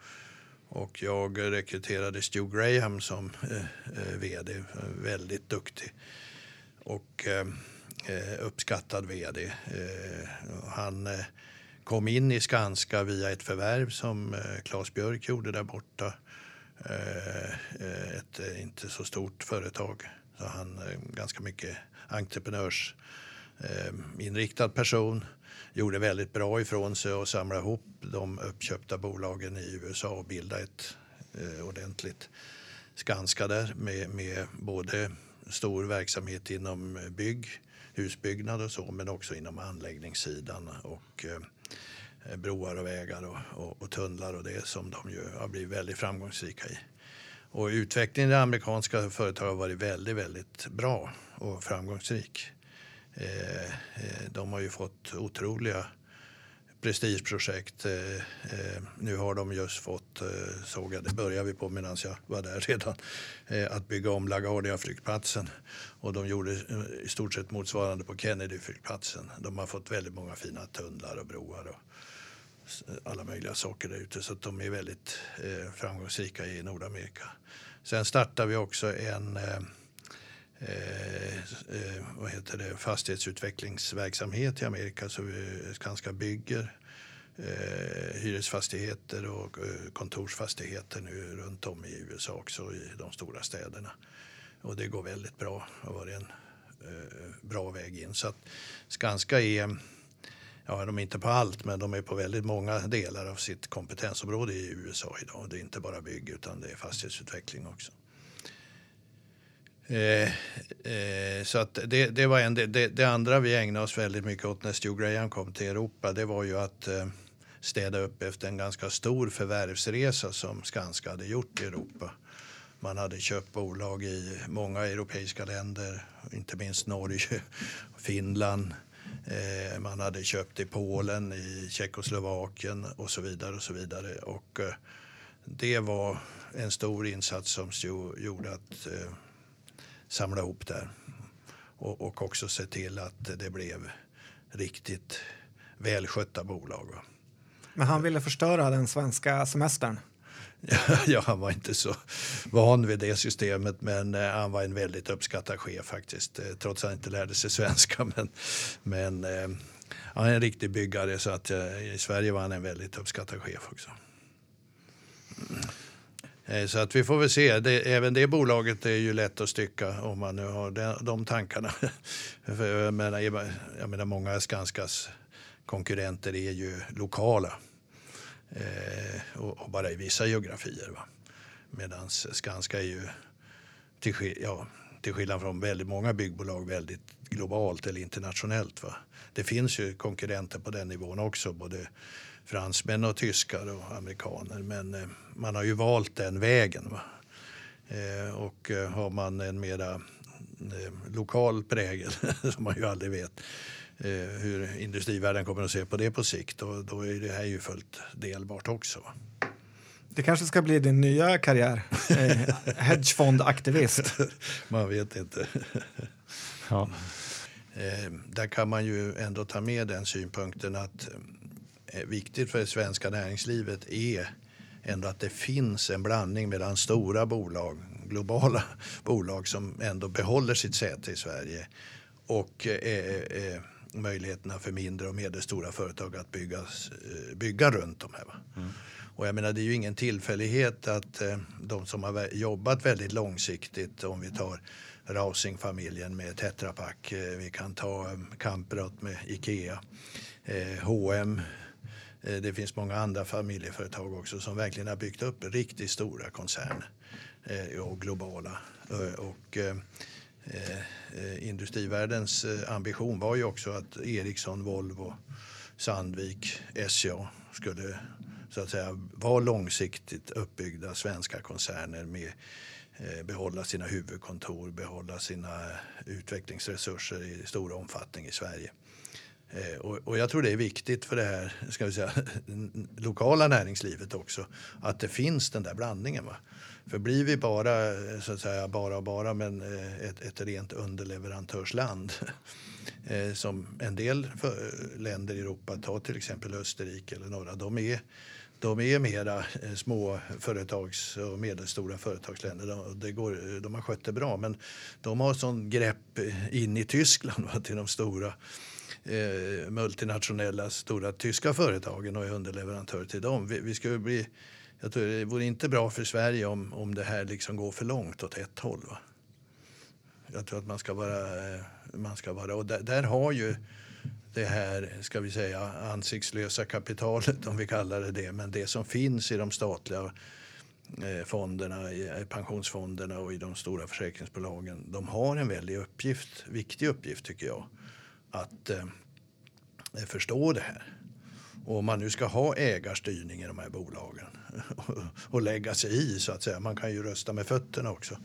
och jag rekryterade Stu Graham som eh, eh vd, väldigt duktig. och eh, eh, uppskattad vd. Han kom in i Skanska via ett förvärv som Claes Björk gjorde där borta. Ett inte så stort företag. Så han eh, ganska mycket entreprenörsinriktad eh, person gjorde väldigt bra ifrån sig och samlade ihop de uppköpta bolagen i USA och bildade ett eh, ordentligt Skanska där med, med både stor verksamhet inom bygg, husbyggnad och så men också inom anläggningssidan och eh, broar och vägar och, och, och, tunnlar och det som de ju har blivit väldigt framgångsrika i. Och utvecklingen i det amerikanska företaget har varit väldigt, väldigt bra och framgångsrik. Eh, eh, de har ju fått otroliga prestigeprojekt. Eh, nu har de just fått, såg jag, det började vi på medan jag var där redan, att bygga om LaGuardia-flygplatsen. Och de gjorde i stort sett motsvarande på Kennedy-flygplatsen. De har fått väldigt många fina tunnlar och broar och alla möjliga saker där ute. Så att de är väldigt eh, framgångsrika i Nordamerika. Sen startar vi också en eh, eh, eh, vad heter det, fastighetsutvecklingsverksamhet i Amerika. Så vi Skanska bygger eh, hyresfastigheter och eh, kontorsfastigheter nu runt om i USA också i de stora städerna. Och det går väldigt bra. Det har varit en eh, bra väg in. Så att Skanska är ja, de är inte på allt, men de är på väldigt många delar av sitt kompetensområde i USA idag. Det är inte bara bygg, utan det är fastighetsutveckling också. Eh, eh, så att det, det var en, det, det, andra vi ägnade oss väldigt mycket åt när Stu Graham kom till Europa det var ju att eh, städa upp efter en ganska stor förvärvsresa som Skanska hade gjort i Europa. Man hade köpt bolag i många europeiska länder, inte minst Norge, Finland. Eh, man hade köpt i Polen, i Tjeckoslovakien och så vidare. Och så vidare. Och eh, det var en stor insats som Stu gjorde att eh, samla ihop där och, och också se till att det blev riktigt välskötta bolag. Men han ville förstöra den svenska semestern? ja, han var inte så van vid det systemet men eh, han var en väldigt uppskattad chef faktiskt. Eh, trots att han inte lärde sig svenska. Men, men eh, han är en riktig byggare så att eh, i Sverige var han en väldigt uppskattad chef också. Eh, så att vi får väl se. Det, även det bolaget är ju lätt att stycka om man nu har de, de tankarna. Jag, menar, jag menar, många Skanskas konkurrenter är ju lokala. Eh, och, och, bara i vissa geografier. Medan Skanska är ju till, ja, till skillnad från väldigt många byggbolag väldigt globalt eller internationellt. Va? Det finns ju konkurrenter på den nivån också. Både fransmän och tyskar och amerikaner. Men eh, man har ju valt den vägen. Eh, och eh, har man en mera eh, lokal prägel, som man ju aldrig vet eh, hur industrivärlden kommer att se på det på sikt, och då är det här ju fullt delbart också. Det kanske ska bli din nya karriär, eh, hedgefondaktivist. man vet inte. ja. där kan man ju ändå ta med den synpunkten att viktigt för det svenska näringslivet är ändå att det finns en blandning mellan stora bolag, globala bolag som ändå behåller sitt säte i Sverige och eh, eh, möjligheterna för mindre och medelstora företag att byggas, eh, bygga runt om här. Mm. Och jag menar, det är ju ingen tillfällighet att eh, de som har jobbat väldigt långsiktigt, om vi tar Rausing-familjen med Tetra Pak, eh, vi kan ta Kamprad med Ikea, H&M Eh, det finns många andra familjeföretag också som verkligen har byggt upp riktigt stora koncerner eh, och globala. Eh, och Eh, industrivärldens eh, ambition var ju också att Ericsson, Volvo, Sandvik, SCA skulle så att säga vara långsiktigt uppbyggda svenska koncerner med eh, behålla sina huvudkontor, behålla sina utvecklingsresurser i stor omfattning i Sverige. Och, och, jag tror det är viktigt för det här ska vi säga, lokala näringslivet också att det finns den där blandningen. Va? För blir vi bara, så att säga, bara och bara men eh, ett, ett rent underleverantörsland eh, som en del länder i Europa, ta till exempel Österrike eller några, de är de är mera eh, små företags och medelstora företagsländer. De, det går, de har skött det bra, men de har sån grepp in i Tyskland va, till de stora eh, multinationella stora tyska företagen och är underleverantör till dem. Vi, vi ska bli, jag tror det vore inte bra för Sverige om, om det här liksom går för långt åt ett håll. Va? Jag tror att man ska vara... Eh, man ska vara och där, där har ju det här, ska vi säga, ansiktslösa kapitalet om vi kallar det det, men det som finns i de statliga eh, fonderna, i pensionsfonderna och i de stora försäkringsbolagen, de har en väldig uppgift, viktig uppgift tycker jag, att eh, förstå det här. Och om man nu ska ha ägarstyrning i de här bolagen och lägga sig i så att säga, man kan ju rösta med fötterna också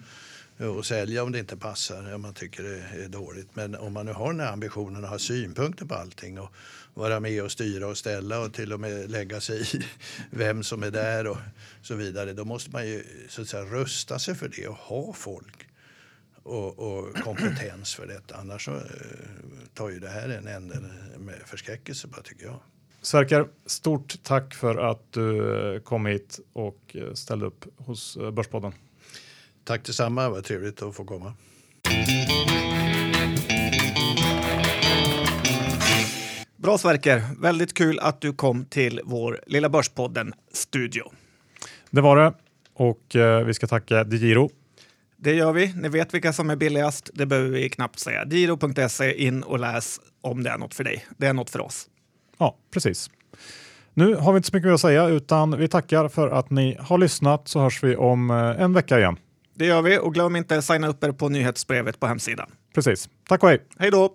och sälja om det inte passar, om man tycker det är dåligt. Men om man nu har den här ambitionen att ha synpunkter på allting och vara med och styra och ställa och till och med lägga sig i vem som är där och så vidare. Då måste man ju så att säga rösta sig för det och ha folk och, och kompetens för detta. Annars så eh, tar ju det här en ände med förskräckelse bara tycker jag. Sverker, stort tack för att du eh, kom hit och eh, ställde upp hos Börspodden. Tack detsamma, vad trevligt att få komma. Bra Sverker, väldigt kul att du kom till vår lilla Börspodden-studio. Det var det och eh, vi ska tacka DeGiro. Det gör vi. Ni vet vilka som är billigast. Det behöver vi knappt säga. Giro.se, in och läs om det är något för dig. Det är något för oss. Ja, precis. Nu har vi inte så mycket mer att säga utan vi tackar för att ni har lyssnat så hörs vi om eh, en vecka igen. Det gör vi och glöm inte att signa upp er på nyhetsbrevet på hemsidan. Precis. Tack och hej! Hej då!